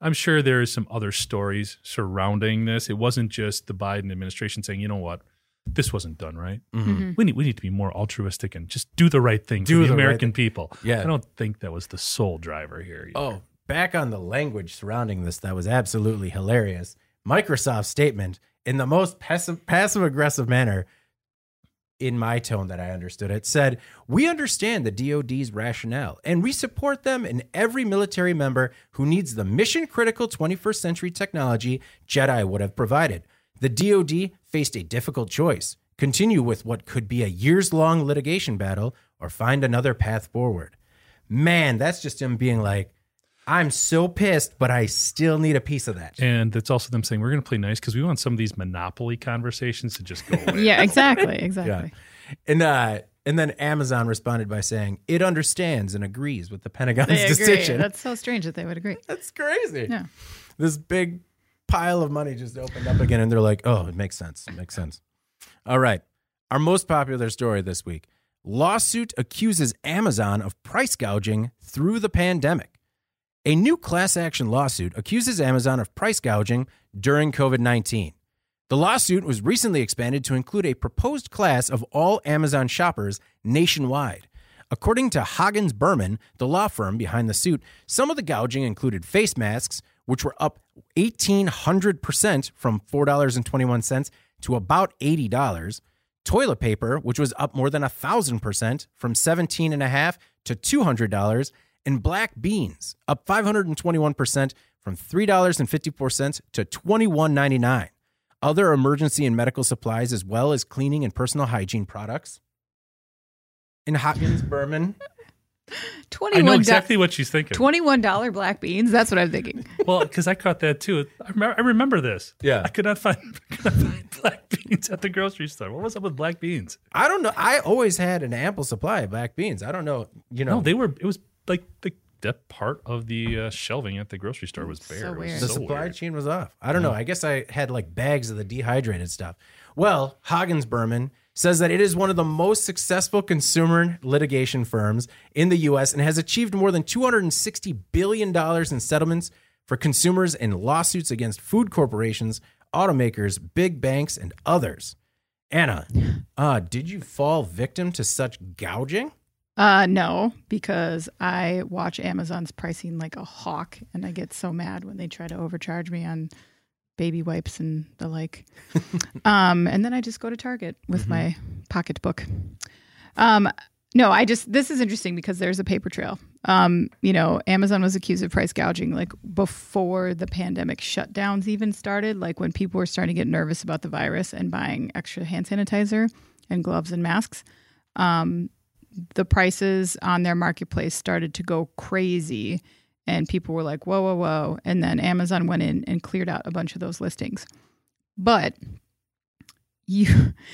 B: I'm sure there is some other stories surrounding this. It wasn't just the Biden administration saying, you know what, this wasn't done right.
C: Mhm.
B: We need we need to be more altruistic and just do the right thing
A: Do
B: for the,
A: the right
B: American people.
A: Yeah.
B: I don't think that was the sole driver here. either.
A: Oh, back on the language surrounding this, that was absolutely hilarious. Microsoft's statement in the most passive passive aggressive manner, in my tone that I understood it, said, We understand the DoD's rationale and we support them and every military member who needs the mission critical 21st century technology Jedi would have provided. The DoD faced a difficult choice continue with what could be a years long litigation battle or find another path forward. Man, that's just him being like, I'm so pissed, but I still need a piece of that.
B: And it's also them saying we're going to play nice because we want some of these monopoly conversations to just go away.
C: Yeah. Exactly. Exactly.
A: And uh, and then Amazon responded by saying it understands and agrees with the Pentagon's
C: They agree.
A: decision.
C: That's so strange that they would agree.
A: That's crazy.
C: Yeah.
A: This big pile of money just opened up again, and they're like, "Oh, it makes sense. It makes sense." All right, our most popular story this week: lawsuit accuses Amazon of price gouging through the pandemic. A new class action lawsuit accuses Amazon of price gouging during COVID 19. The lawsuit was recently expanded to include a proposed class of all Amazon shoppers nationwide. According to Hagens Berman, the law firm behind the suit, some of the gouging included face masks, which were up 1,800% from $4.21 to about $80, toilet paper, which was up more than 1,000% from $17.50 to $200, and black beans, up 521% from $3.54 to $21.99. Other emergency and medical supplies, as well as cleaning and personal hygiene products. In Hopkins, Berman,
B: I
C: Twenty-one.
B: know
C: do-
B: exactly what she's thinking.
C: Twenty-one dollar black beans. That's what I'm thinking.
B: Well, because I caught that too. I remember, I remember this.
A: Yeah.
B: I could not find, could not find black beans at the grocery store. What was up with black beans?
A: I don't know. I always had an ample supply of black beans. I don't know. You know,
B: No, they were. It was like the that part of the uh, shelving at the grocery store was bare.
C: So
B: It was
C: weird.
A: the
B: so
A: supply
B: weird.
A: chain was off. I don't know. I guess I had like bags of the dehydrated stuff. Well, Hagens Berman says that it is one of the most successful consumer litigation firms in the U.S. and has achieved more than $260 billion in settlements for consumers in lawsuits against food corporations, automakers, big banks, and others. Anna, uh, did you fall victim to such gouging?
C: Uh, no, because I watch Amazon's pricing like a hawk, and I get so mad when they try to overcharge me on baby wipes and the like. um, and then I just go to Target with my pocketbook. Um, no, I just this is interesting because there's a paper trail. Um, you know, Amazon was accused of price gouging like before the pandemic shutdowns even started, like when people were starting to get nervous about the virus and buying extra hand sanitizer and gloves and masks. Um, the prices on their marketplace started to go crazy and people were like whoa whoa whoa and then amazon went in and cleared out a bunch of those listings but you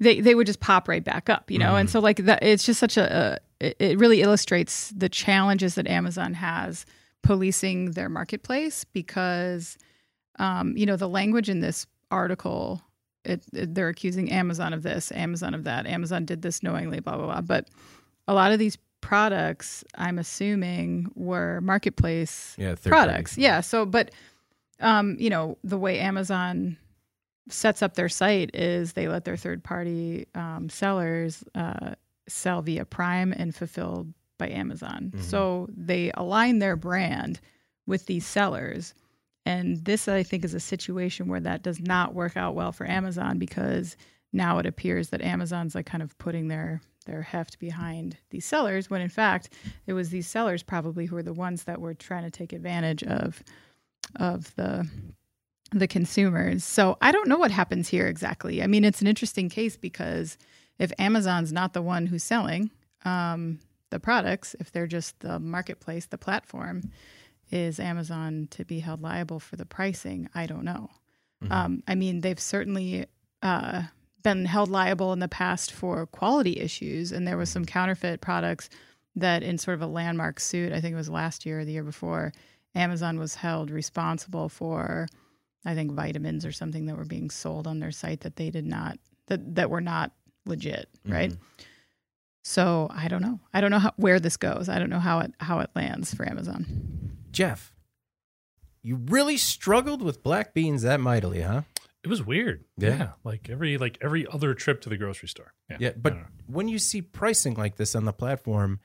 C: they they would just pop right back up, you know.
A: Mm-hmm.
C: And so like that, it's just such a, a it, it really illustrates the challenges that Amazon has policing their marketplace because, um, you know, the language in this article. It, it, they're accusing Amazon of this, Amazon of that. Amazon did this knowingly, blah blah blah. But a lot of these products, I'm assuming, were marketplace
A: Yeah,
C: products.
A: party.
C: Yeah. So, but um, you know, the way Amazon sets up their site is they let their third party um, sellers uh, sell via Prime and fulfilled by Amazon.
A: Mhm.
C: So they align their brand with these sellers. And this, I think, is a situation where that does not work out well for Amazon because now it appears that Amazon's like kind of putting their their heft behind these sellers when in fact it was these sellers probably who were the ones that were trying to take advantage of of the the consumers. So I don't know what happens here exactly. I mean, it's an interesting case because if Amazon's not the one who's selling um, the products, if they're just the marketplace, the platform, is Amazon to be held liable for the pricing? I don't know. Um, I mean, they've certainly uh, been held liable in the past for quality issues, and there was some counterfeit products that, in sort of a landmark suit, I think it was last year or the year before, Amazon was held responsible for, I think, vitamins or something that were being sold on their site that they did not that that were not legit, right? So I don't know. I don't know how, where this goes. I don't know how it how it lands for Amazon.
A: Jeff, you really struggled with black beans that mightily, huh?
B: It was weird.
A: Yeah.
B: Like every like every other trip to the grocery store.
A: Yeah, but
B: don't know.
A: when you see pricing like this on the platform,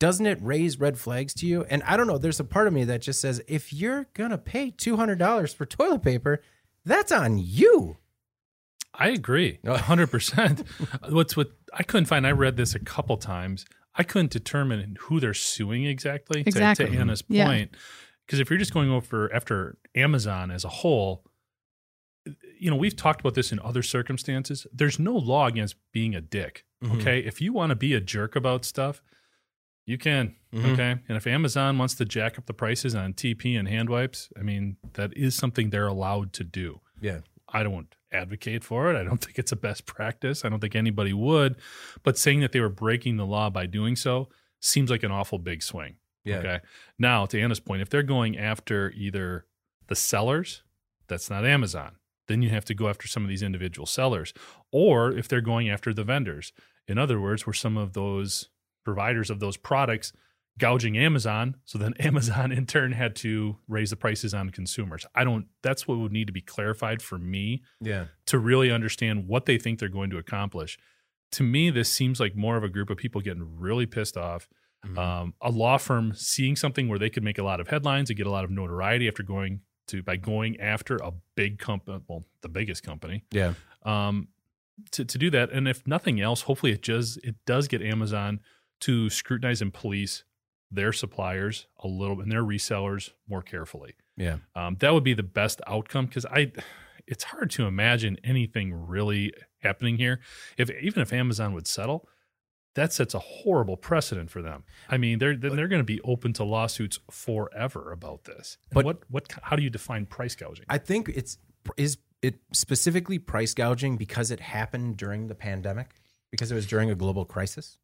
A: doesn't it raise red flags to you? And I don't know, there's a part of me that just says if you're going to pay $200 for toilet paper, that's on you.
B: I agree,
A: Oh.
B: hundred percent. What's what I couldn't find. I read this a couple times. I couldn't determine who they're suing exactly. to-
C: Exactly.
B: To, Anna's
C: Yeah.
B: point, because if you're just going over after Amazon as a whole, you know we've talked about this in other circumstances. There's no law against being a dick.
A: Mhm.
B: Okay, if you want to be a jerk about stuff, you can.
A: Mhm.
B: Okay, and if Amazon wants to jack up the prices on TP and hand wipes, I mean that is something they're allowed to do.
A: Yeah.
B: I don't advocate for it. I don't think it's a best practice. I don't think anybody would. But saying that they were breaking the law by doing so seems like an awful big swing.
A: Yeah.
B: Okay. Now, to Anna's point, if they're going after either the sellers, that's not Amazon. Then you have to go after some of these individual sellers. Or if they're going after the vendors. In other words, were some of those providers of those products gouging Amazon. So then Amazon in turn had to raise the prices on consumers. I don't, that's what would need to be clarified for me
A: Yeah.
B: to really understand what they think they're going to accomplish. To me, this seems like more of a group of people getting really pissed off.
A: Mhm.
B: Um, a law firm seeing something where they could make a lot of headlines and get a lot of notoriety after going to by going after a big company, well, the biggest company,
A: Yeah.
B: um, to to do that. And if nothing else, hopefully it does it does get Amazon to scrutinize and police their suppliers a little bit and their resellers more carefully.
A: Yeah.
B: Um, that would be the best outcome because I, it's hard to imagine anything really happening here. If even if Amazon would settle, that sets a horrible precedent for them. I mean, they're then they're going to be open to lawsuits forever about this. And
A: But-
B: what what how do you define price gouging?
A: I think it's is it specifically price gouging because it happened during the pandemic because it was during a global crisis.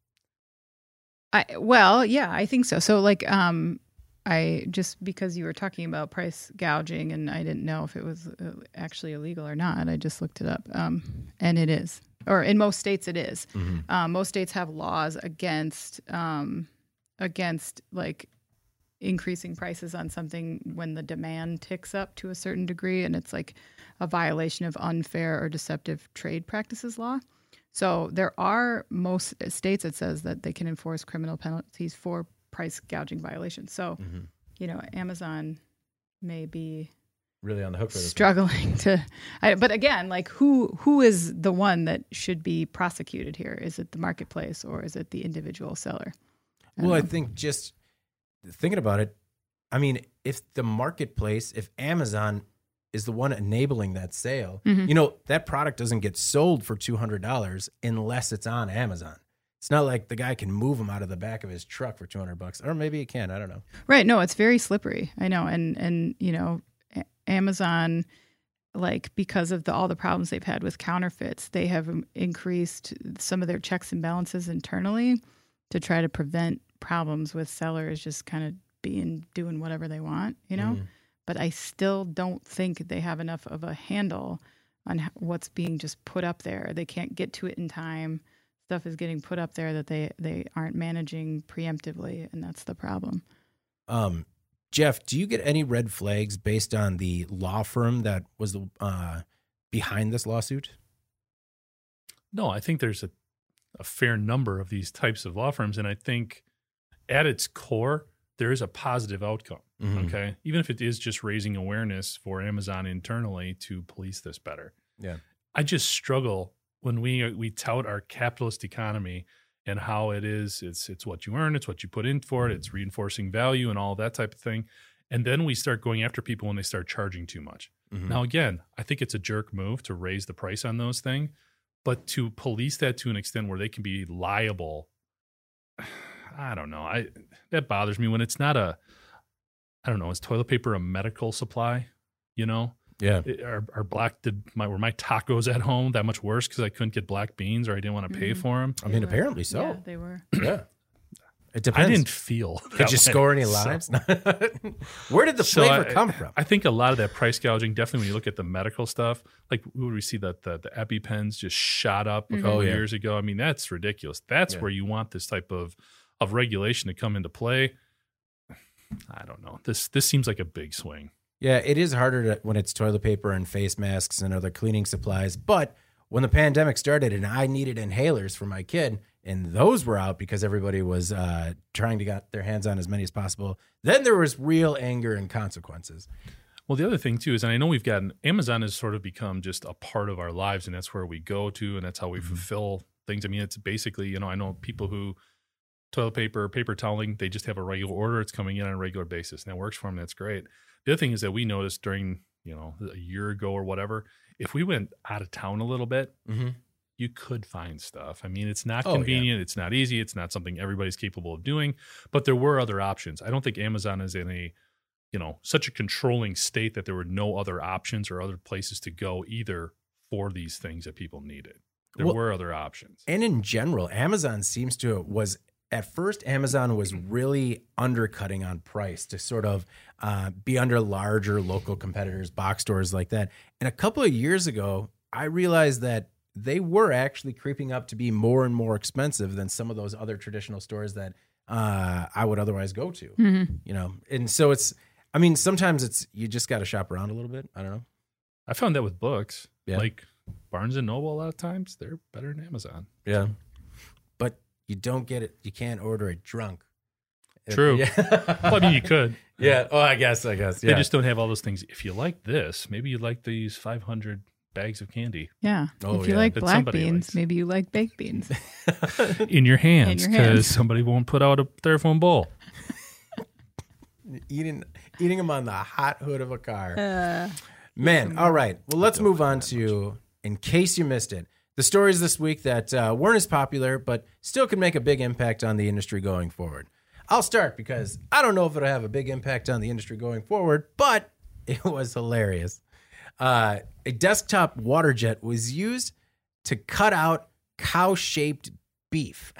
C: I well, yeah, I think so. So like um I just because you were talking about price gouging and I didn't know if it was uh, actually illegal or not. I just looked it up. Um and it is. Or in most states it is. Um, most states have laws against um against like increasing prices on something when the demand ticks up to a certain degree and it's like a violation of unfair or deceptive trade practices law. So there are most states that says that they can enforce criminal penalties for price gouging violations. So,
A: Mhm.
C: you know, Amazon may be
A: Really on the hook for this.
C: struggling to I, but again, like who who is the one that should be prosecuted here? Is it the marketplace or is it the individual seller? I
A: Well, I think just thinking about it, I mean, if the marketplace, if Amazon is the one enabling that sale,
C: Mhm.
A: you know, that product doesn't get sold for $200 unless it's on Amazon. It's not like the guy can move them out of the back of his truck for 200 bucks, or maybe he can. I don't know.
C: Right. No, it's very slippery. I know. And, and, you know, Amazon, like because of the, all the problems they've had with counterfeits, they have increased some of their checks and balances internally to try to prevent problems with sellers just kind of being doing whatever they want, you know.
A: Mhm.
C: But I still don't think they have enough of a handle on what's being just put up there. They can't get to it in time. Stuff is getting put up there that they they aren't managing preemptively, and that's the problem.
A: Um, Jeff, do you get any red flags based on the law firm that was the uh, behind this lawsuit?
B: No, I think there's a, a fair number of these types of law firms. And I think at its core, there is a positive outcome.
A: Mhm.
B: Okay. Even if it is just raising awareness for Amazon internally to police this better.
A: Yeah.
B: I just struggle when we we tout our capitalist economy and how it is it's it's what you earn, it's what you put in for it, it's reinforcing value and all that type of thing. And then we start going after people when they start charging too much.
A: Mhm.
B: Now, again, I think it's a jerk move to raise the price on those things, but to police that to an extent where they can be liable, I don't know. I that bothers me when it's not a, I don't know. Is toilet paper a medical supply? You know,
A: Yeah.
B: It- are, are black did my were my tacos at home that much worse because I couldn't get black beans or I didn't want to pay
C: Mhm.
B: for them?
A: I mean,
C: were-
A: apparently
C: Yeah,
A: so.
C: they were.
A: Yeah. It depends.
B: I didn't feel.
A: Did you
B: way.
A: score any
B: So-
A: lives? Where did the
B: So
A: flavor
B: I-
A: come from?
B: I think a lot of that price gouging, definitely when you look at the medical stuff, like would we see that the, the EpiPens just shot up a
C: Mhm.
B: couple
A: Oh, yeah.
B: years ago? I mean, that's ridiculous. That's
A: Yeah.
B: where you want this type of of regulation to come into play. I don't know. This this seems like a big swing.
A: Yeah, it is harder to, when it's toilet paper and face masks and other cleaning supplies. But when the pandemic started and I needed inhalers for my kid, and those were out because everybody was uh, trying to get their hands on as many as possible, then there was real anger and consequences.
B: Well, the other thing too is, and I know we've gotten Amazon has sort of become just a part of our lives, and that's where we go to, and that's how we
A: Mhm.
B: fulfill things. I mean, it's basically, you know, I know people who toilet paper, paper toweling, they just have a regular order. It's coming in on a regular basis, and that works for them. That's great. The other thing is that we noticed during, you know, a year ago or whatever, if we went out of town a little bit,
A: Mm-hmm.
B: you could find stuff. I mean, it's not
A: Oh, yeah.
B: convenient, it's not easy, it's not something everybody's capable of doing, but there were other options. I don't think Amazon is in a, you know, such a controlling state that there were no other options or other places to go either for these things that people needed. There
A: Well-
B: were other options.
A: And in general, Amazon seems to was at first Amazon was really undercutting on price to sort of uh, be under larger local competitors, box stores like that. And a couple of years ago, I realized that they were actually creeping up to be more and more expensive than some of those other traditional stores that uh, I would otherwise go to.
C: Mm-hmm.
A: You know, and so it's. I mean, sometimes it's you just got to shop around a little bit. I don't know.
B: I found that with books.
A: Yeah.
B: Like Barnes and Noble, a lot of times they're better than Amazon.
A: Yeah. But you don't get it. You can't order it drunk.
B: True.
A: Yeah.
B: Well, I mean, you could.
A: yeah. Oh, I guess. I guess. Yeah.
B: They just don't have all those things. If you like this, maybe you like these 500 bags of candy
C: Yeah.
A: Oh,
C: if you
A: yeah.
C: like
B: That
C: black beans,
B: likes.
C: maybe you like baked beans.
B: in your hands
C: your
B: because
C: hands.
B: somebody won't put out a styrofoam bowl.
A: eating eating them on the hot hood of a car.
C: Uh,
A: Man, all right. Well, let's move on
B: that
A: to in case you missed it. The stories this week that uh, weren't as popular, but still could make a big impact on the industry going forward. I'll start because I don't know if it'll have a big impact on the industry going forward, but it was hilarious. Uh, a desktop water jet was used to cut out cow shaped beef.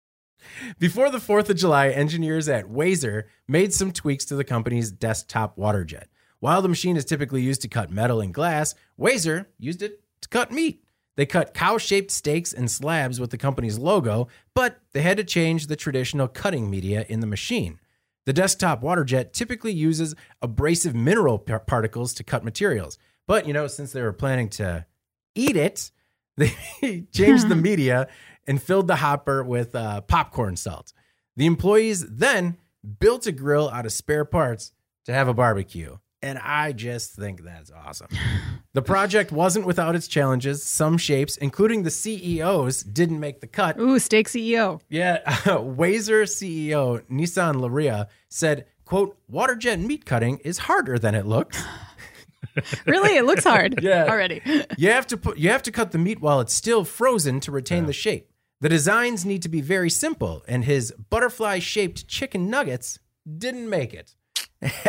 A: Before the 4th of July, engineers at Wazer made some tweaks to the company's desktop water jet. While the machine is typically used to cut metal and glass, Wazer used it to cut meat. They cut cow shaped steaks and slabs with the company's logo, but they had to change the traditional cutting media in the machine. The desktop water jet typically uses abrasive mineral par- particles to cut materials. But, you know, since they were planning to eat it, they changed the media and filled the hopper with uh, popcorn salt. The employees then built a grill out of spare parts to have a barbecue. And I just think that's awesome. The project wasn't without its challenges. Some shapes, including the CEOs, didn't make the cut.
C: ooh, steak CEO.
A: Yeah, Wazer CEO Nisan Lerea said, "quote Waterjet meat cutting is harder than it looks.
C: Really, it looks hard.
A: Yeah.
C: already.
A: You have to put you have to cut the meat while it's still frozen to retain the shape. The designs need to be very simple, and his butterfly-shaped chicken nuggets didn't make it.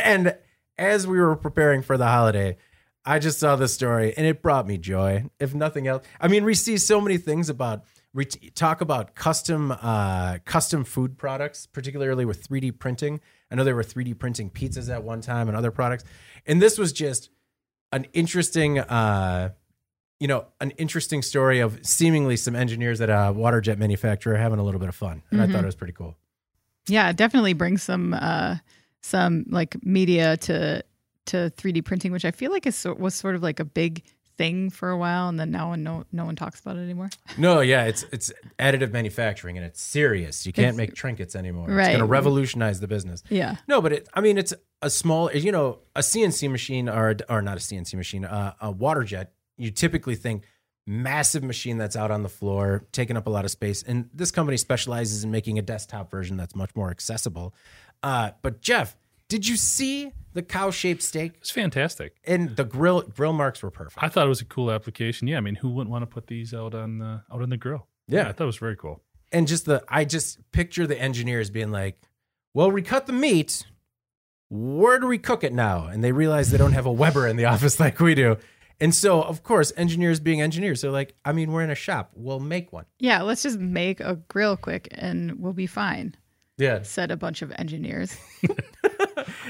A: And as we were preparing for the holiday, I just saw this story and it brought me joy. If nothing else, I mean, we see so many things about we talk about custom uh, custom food products, particularly with 3D printing. I know they were 3D printing pizzas at one time and other products, and this was just an interesting, uh, you know, an interesting story of seemingly some engineers at a water jet manufacturer having a little bit of fun, and I thought it was pretty cool.
C: Yeah, it definitely brings some uh some like media to to 3D printing, which I feel like is was sort of like a big thing for a while, and then now no no one talks about it anymore.
A: No, yeah, it's it's additive manufacturing and it's serious. You can't
C: It's-
A: make trinkets anymore. It's
C: Right.
A: going to revolutionize the business.
C: Yeah,
A: No, but it, I mean, it's a small, you know, a CNC machine or or not a CNC machine, uh, a water jet. You typically think massive machine that's out on the floor, taking up a lot of space. And this company specializes in making a desktop version that's much more accessible. Uh, but Jeff, did you see the cow shaped steak?
B: It's fantastic.
A: And the grill grill marks were perfect.
B: I thought it was a cool application. Yeah, I mean, who wouldn't want to put these out on the out on the grill?
A: Yeah.
B: I thought it was very cool.
A: and just the I just picture the engineers being like, "Well, we cut the meat. Where do we cook it now?" And they realize they don't have a Weber in the office like we do. And so, of course, engineers being engineers, they're like, "I mean, we're in a shop. We'll make one."
C: yeah. Let's just make a grill quick, and we'll be fine,"
A: Yeah.
C: said a bunch of engineers.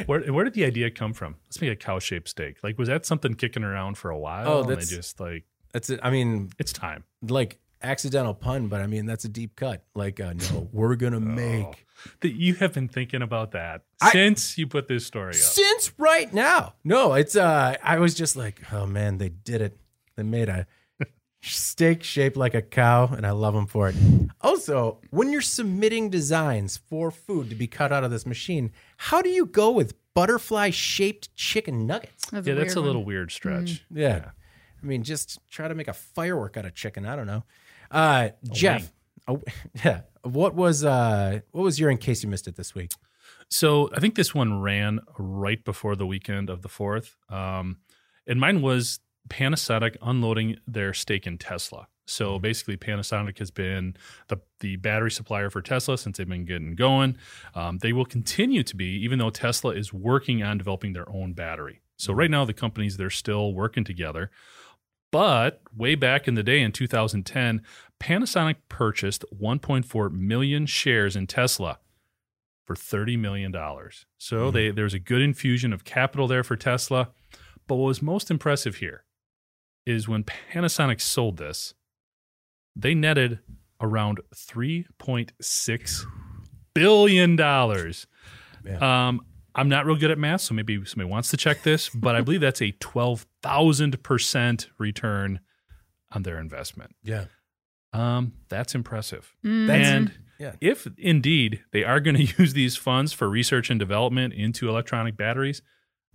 B: Where where did the idea come from? Let's make a cow shaped steak. Like, was that something kicking around for a while?
A: Oh,
B: and they
A: that's-
B: just like
A: That's it. I mean,
B: it's time.
A: like accidental pun, but I mean that's a deep cut. Like, uh, no, we're gonna make
B: That you have been thinking about that
A: I-
B: since you put this story up.
A: since right now. No, it's uh I was just like, oh man, they did it. They made a steak shaped like a cow, and I love them for it. Also, when you're submitting designs for food to be cut out of this machine, how do you go with butterfly shaped chicken nuggets?
C: That's
B: yeah,
C: weird
B: that's a
C: one.
B: little weird stretch.
A: Yeah. I mean, just try to make a firework out of chicken. I don't know. Uh, Jeff, oh, yeah. What was uh, what was your in case you missed it this week?
B: So I think this one ran right before the weekend of the fourth, um, and mine was Panasonic unloading their stake in Tesla. So mm-hmm. basically, Panasonic has been the the battery supplier for Tesla since they've been getting going. Um, they will continue to be, even though Tesla is working on developing their own battery. So mm-hmm. right now, the companies they're still working together. But way back in the day in 2010, Panasonic purchased 1.4 million shares in Tesla for $30 million. So mm-hmm. they, there's a good infusion of capital there for Tesla. But what was most impressive here is when Panasonic sold this, they netted around $3.6 billion. Um, I'm not real good at math, so maybe somebody wants to check this, but I believe that's a 12,000% return on their investment.
A: Yeah.
B: Um, that's impressive.
C: Mm.
A: That's-
B: and
A: yeah.
B: if indeed they are going to use these funds for research and development into electronic batteries,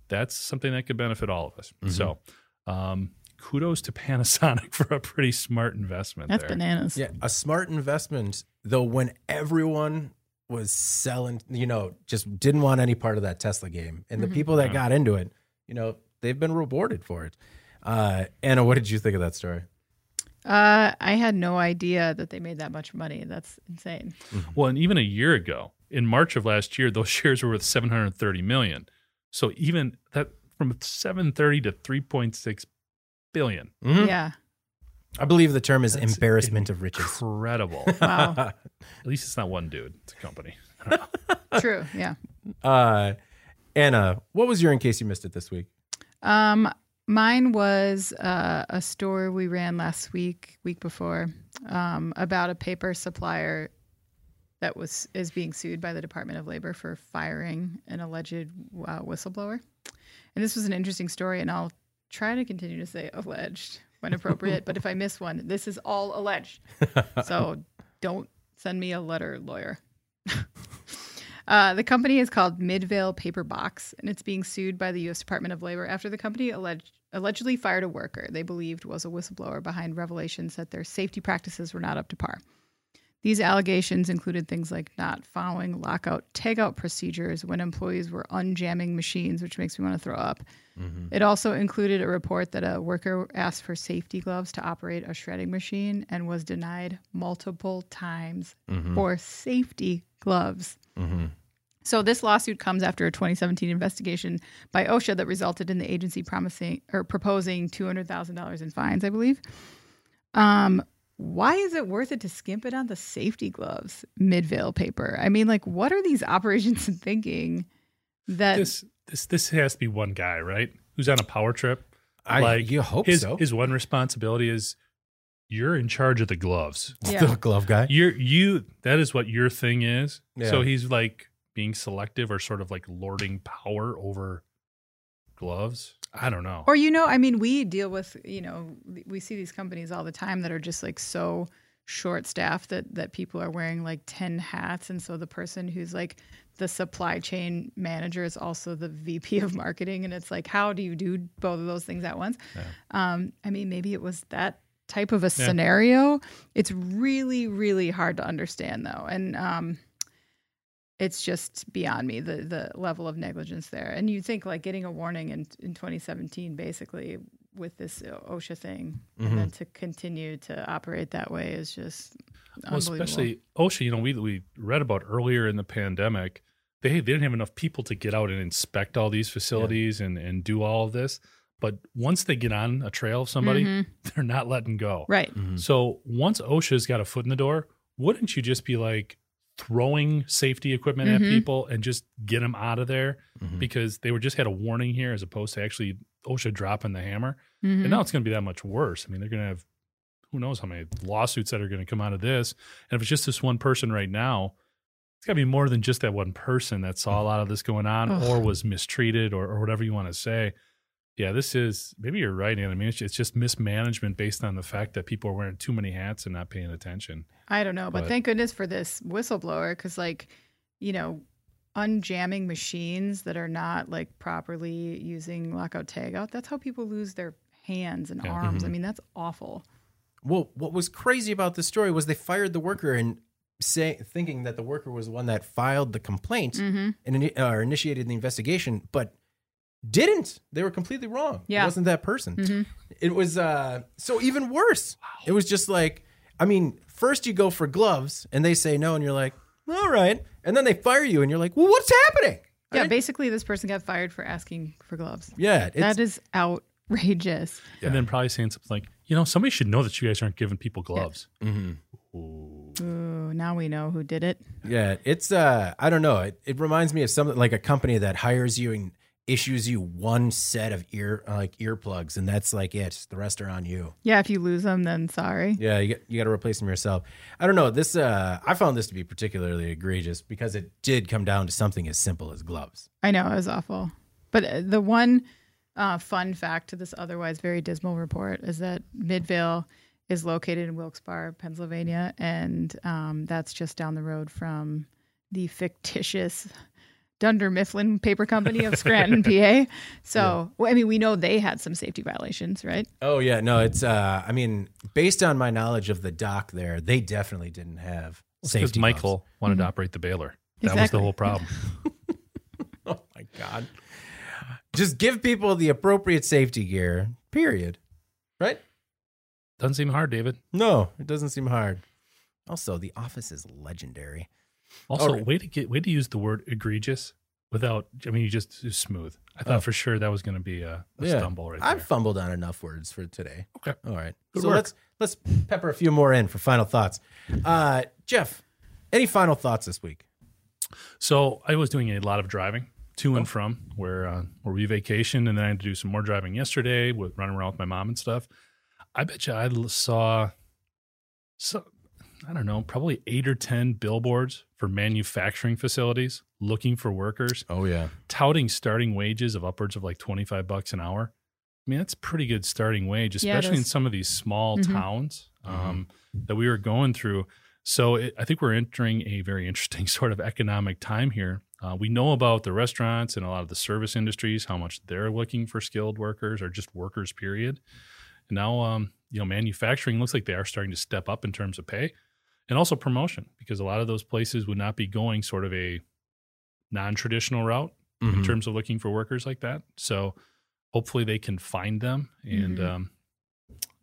B: that's something that could benefit all of us.
A: Mm-hmm.
B: So, um, kudos to Panasonic for a pretty smart investment
C: That's
B: there.
C: bananas.
A: Yeah, a smart investment, though, when everyone was selling, you know, just didn't want any part of that Tesla game. And the people that got into it, you know, they've been rewarded for it. Uh, Anna, what did you think of that story?
C: Uh, I had no idea that they made that much money. That's insane.
B: Well, and even a year ago, in March of last year, those shares were worth 730 million. So even that from 730 to 3.6 billion.
A: Mhm.
C: Yeah.
A: I believe the term is
B: That's
A: embarrassment of riches.
B: Incredible.
C: Wow.
B: At least it's not one dude, it's a company.
C: True. Yeah.
A: Uh, Anna, what was your in case you missed it this week?
C: Um, mine was uh, a story we ran last week, week before, um, about a paper supplier that was is being sued by the Department of Labor for firing an alleged uh, whistleblower. And this was an interesting story, and I'll try to continue to say alleged when appropriate. but if I miss one, this is all alleged. So don't send me a letter, lawyer. Uh, the company is called Midvale Paper Box, and it's being sued by the U.S. Department of Labor after the company alleged, allegedly fired a worker they believed was a whistleblower behind revelations that their safety practices were not up to par. These allegations included things like not following lockout tagout procedures when employees were unjamming machines, which makes me want to throw up. Mm-hmm. It also included a report that a worker asked for safety gloves to operate a shredding machine and was denied multiple times mm-hmm. for safety gloves. Mm-hmm. So this lawsuit comes after a 2017 investigation by OSHA that resulted in the agency promising or proposing $200,000 in fines, I believe. Um, why is it worth it to skimp it on the safety gloves, Midvale paper? I mean, like, what are these operations thinking that
B: This this this has to be one guy, right? Who's on a power trip.
A: I
B: like
A: you hope
B: his
A: so.
B: his one responsibility is you're in charge of the gloves.
C: Yeah.
A: the glove guy.
B: You're you that is what your thing is.
A: Yeah.
B: So he's like being selective or sort of like lording power over gloves. I don't know.
C: Or you know, I mean, we deal with you know we see these companies all the time that are just like so short staffed that that people are wearing like ten hats, and so the person who's like the supply chain manager is also the VP of marketing, and it's like, how do you do both of those things at once? Um, I mean, maybe it was that type of a scenario. It's really, really hard to understand though, and um, it's just beyond me the the level of negligence there. And you think like getting a warning in in 2017, basically with this OSHA thing, and then mm-hmm. to continue to operate that way is just
B: Well,
C: unbelievable.
B: especially OSHA, you know, we we read about earlier in the pandemic, they they didn't have enough people to get out and inspect all these facilities and and do all of this. But once they get on a trail of somebody, mm-hmm. they're not letting go.
C: right. Mm-hmm.
B: So once OSHA's got a foot in the door, wouldn't you just be like throwing safety equipment at mm-hmm. people and just get them out of there mm-hmm. because they were just had a warning here as opposed to actually oh, OSHA dropping the hammer. Mm-hmm. And now it's going to be that much worse. I mean, they're going to have who knows how many lawsuits that are going to come out of this. And if it's just this one person right now, it's got to be more than just that one person that saw a mm. lot of this going on
C: Ugh.
B: or was mistreated or, or whatever you want to say. Yeah, this is maybe you're right, Ann. I mean, it's, it's just mismanagement based on the fact that people are wearing too many hats and not paying attention.
C: I don't know, but,
B: But-
C: thank goodness for this whistleblower because, like, you know, unjamming machines that are not like properly using lockout tagout, that's how people lose their hands and
B: Yeah.
C: arms. I mean, that's awful.
A: Well, what was crazy about this story was they fired the worker and say thinking that the worker was the one that filed the complaint
C: Mm-hmm.
A: and ini- or initiated the investigation, but didn't. They were completely wrong.
C: Yeah.
A: It wasn't that person.
C: Mhm.
A: It was uh so even worse. It was just like I mean, first you go for gloves and they say no and you're like, "All right." And then they fire you and you're like, "Well, what's happening?"
C: Yeah,
A: I-
C: basically, this person got fired for asking for gloves.
A: yeah, it's,
C: that is outrageous.
B: And then probably saying something like, you know, somebody should know that you guys aren't giving people gloves.
A: Mhm.
B: Ooh.
C: Ooh, now we know who did it.
A: Yeah, it's uh I don't know. It, it reminds me of something like a company that hires you and issues you one set of ear uh, like earplugs and that's like it. The rest are on you.
C: Yeah, if you lose them, then sorry.
A: Yeah, you, got- you got to replace them yourself. I don't know. This uh I found this to be particularly egregious because it did come down to something as simple as gloves.
C: I know it was awful. But uh, the one uh, fun fact to this otherwise very dismal report is that Midvale is located in Wilkes-Barre, Pennsylvania, and um, that's just down the road from the fictitious Dunder Mifflin Paper Company of Scranton, PA. So, well, I mean, we know they had some safety violations, right?
A: Oh yeah, no, it's uh I mean, based on my knowledge of the dock there, they definitely didn't have
B: Because
A: safety
B: Michael
A: gloves.
B: wanted to operate the baler. That was the whole problem.
A: Oh my god. Just give people the appropriate safety gear. Period. Right?
B: Doesn't seem hard, David.
A: No, it doesn't seem hard. Also, the office is legendary.
B: Also,
A: right.
B: way to get way to use the word egregious without. I mean, you just smooth. I thought
A: Oh.
B: for sure that was going to be a, a stumble right
A: I've fumbled on enough words for today.
B: Okay.
A: All right.
B: Good
A: so
B: work.
A: let's let's pepper a few more in for final thoughts. Uh, Jeff, any final thoughts this week?
B: So I was doing a lot of driving to
A: Oh.
B: and from where uh, where we vacationed, and then I had to do some more driving yesterday, with running around with my mom and stuff. I bet you I saw, so I don't know, probably eight or ten billboards for manufacturing facilities looking for workers,
A: Oh yeah.
B: touting starting wages of upwards of like twenty five bucks an hour. I mean, that's a pretty good starting wage,
C: Yeah,
B: especially in some of these small
C: Mhm.
B: towns um, that we were going through. So it, I think we're entering a very interesting sort of economic time here. Uh, we know about the restaurants and a lot of the service industries, how much they're looking for skilled workers or just workers, period. And now, um, you know, manufacturing looks like they are starting to step up in terms of pay and also promotion because a lot of those places would not be going sort of a non-traditional route in
A: Mhm.
B: terms of looking for workers like that. So hopefully they can find them and
C: Mhm.
B: um,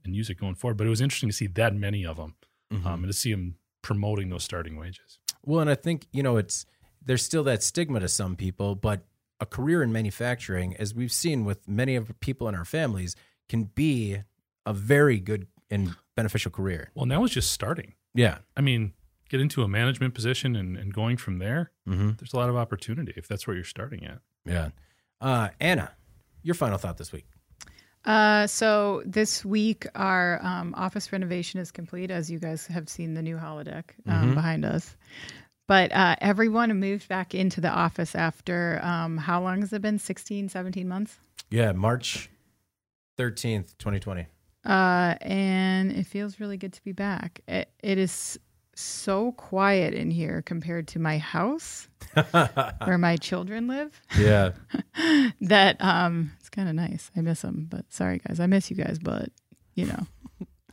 B: and use it going forward. But it was interesting to see that many of them
A: Mhm.
B: um, and to see them promoting those starting wages.
A: Well, and I think you know it's there's still that stigma to some people, but a career in manufacturing, as we've seen with many of the people in our families, can be a very good and beneficial career.
B: Well, now it's just starting.
A: Yeah.
B: I mean, get into a management position and, and going from there,
A: Mm-hmm.
B: there's a lot of opportunity if that's where you're starting at.
A: Yeah. Uh, Anna, your final thought this week.
C: Uh, so this week, our um, office renovation is complete, as you guys have seen the new holodeck um,
A: Mhm.
C: behind us. But uh, everyone moved back into the office after um, how long has it been? 16, 17 months?
A: Yeah, March 13th, 2020.
C: Uh, and it feels really good to be back. It, it is so quiet in here compared to my house where my children live
A: yeah.
C: that um, it's kind of nice. I miss them, but sorry guys, I miss you guys, but you know,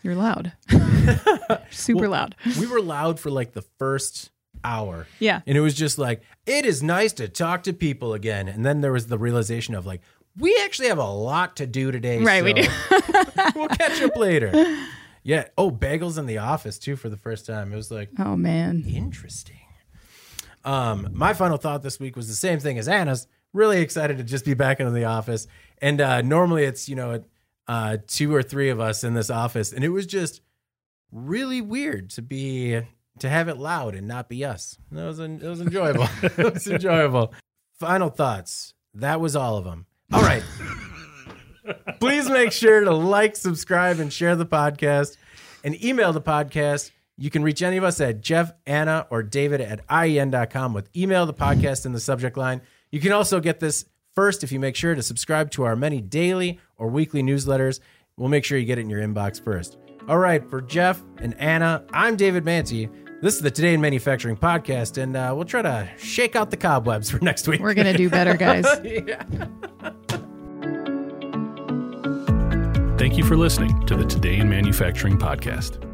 C: you're loud, super
A: Well-
C: loud.
A: We were loud for like the first hour.
C: Yeah,
A: And it was just like, it is nice to talk to people again. And then there was the realization of like, we actually have a lot to do today.
C: Right, we do.
A: we'll catch up later. Yeah. Oh, bagels in the office too for the first time. It was like,
C: oh man,
A: interesting. Um, my final thought this week was the same thing as Anna's. Really excited to just be back into the office. And uh, normally it's, you know, uh, two or three of us in this office. And it was just really weird to be to have it loud and not be us. It was it was enjoyable. it was enjoyable. Final thoughts. That was all of them. All right. Please make sure to like, subscribe, and share the podcast and email the podcast. You can reach any of us at Jeff, Anna, or David at IEN.com with email the podcast in the subject line. You can also get this first if you make sure to subscribe to our many daily or weekly newsletters. We'll make sure you get it in your inbox first. All right, for Jeff and Anna, I'm David Mantey. This is the Today in Manufacturing podcast, and uh, we'll try to shake out the cobwebs for next week.
C: we're gonna do better, guys.
A: yeah.
B: Thank you for listening to the Today in Manufacturing podcast.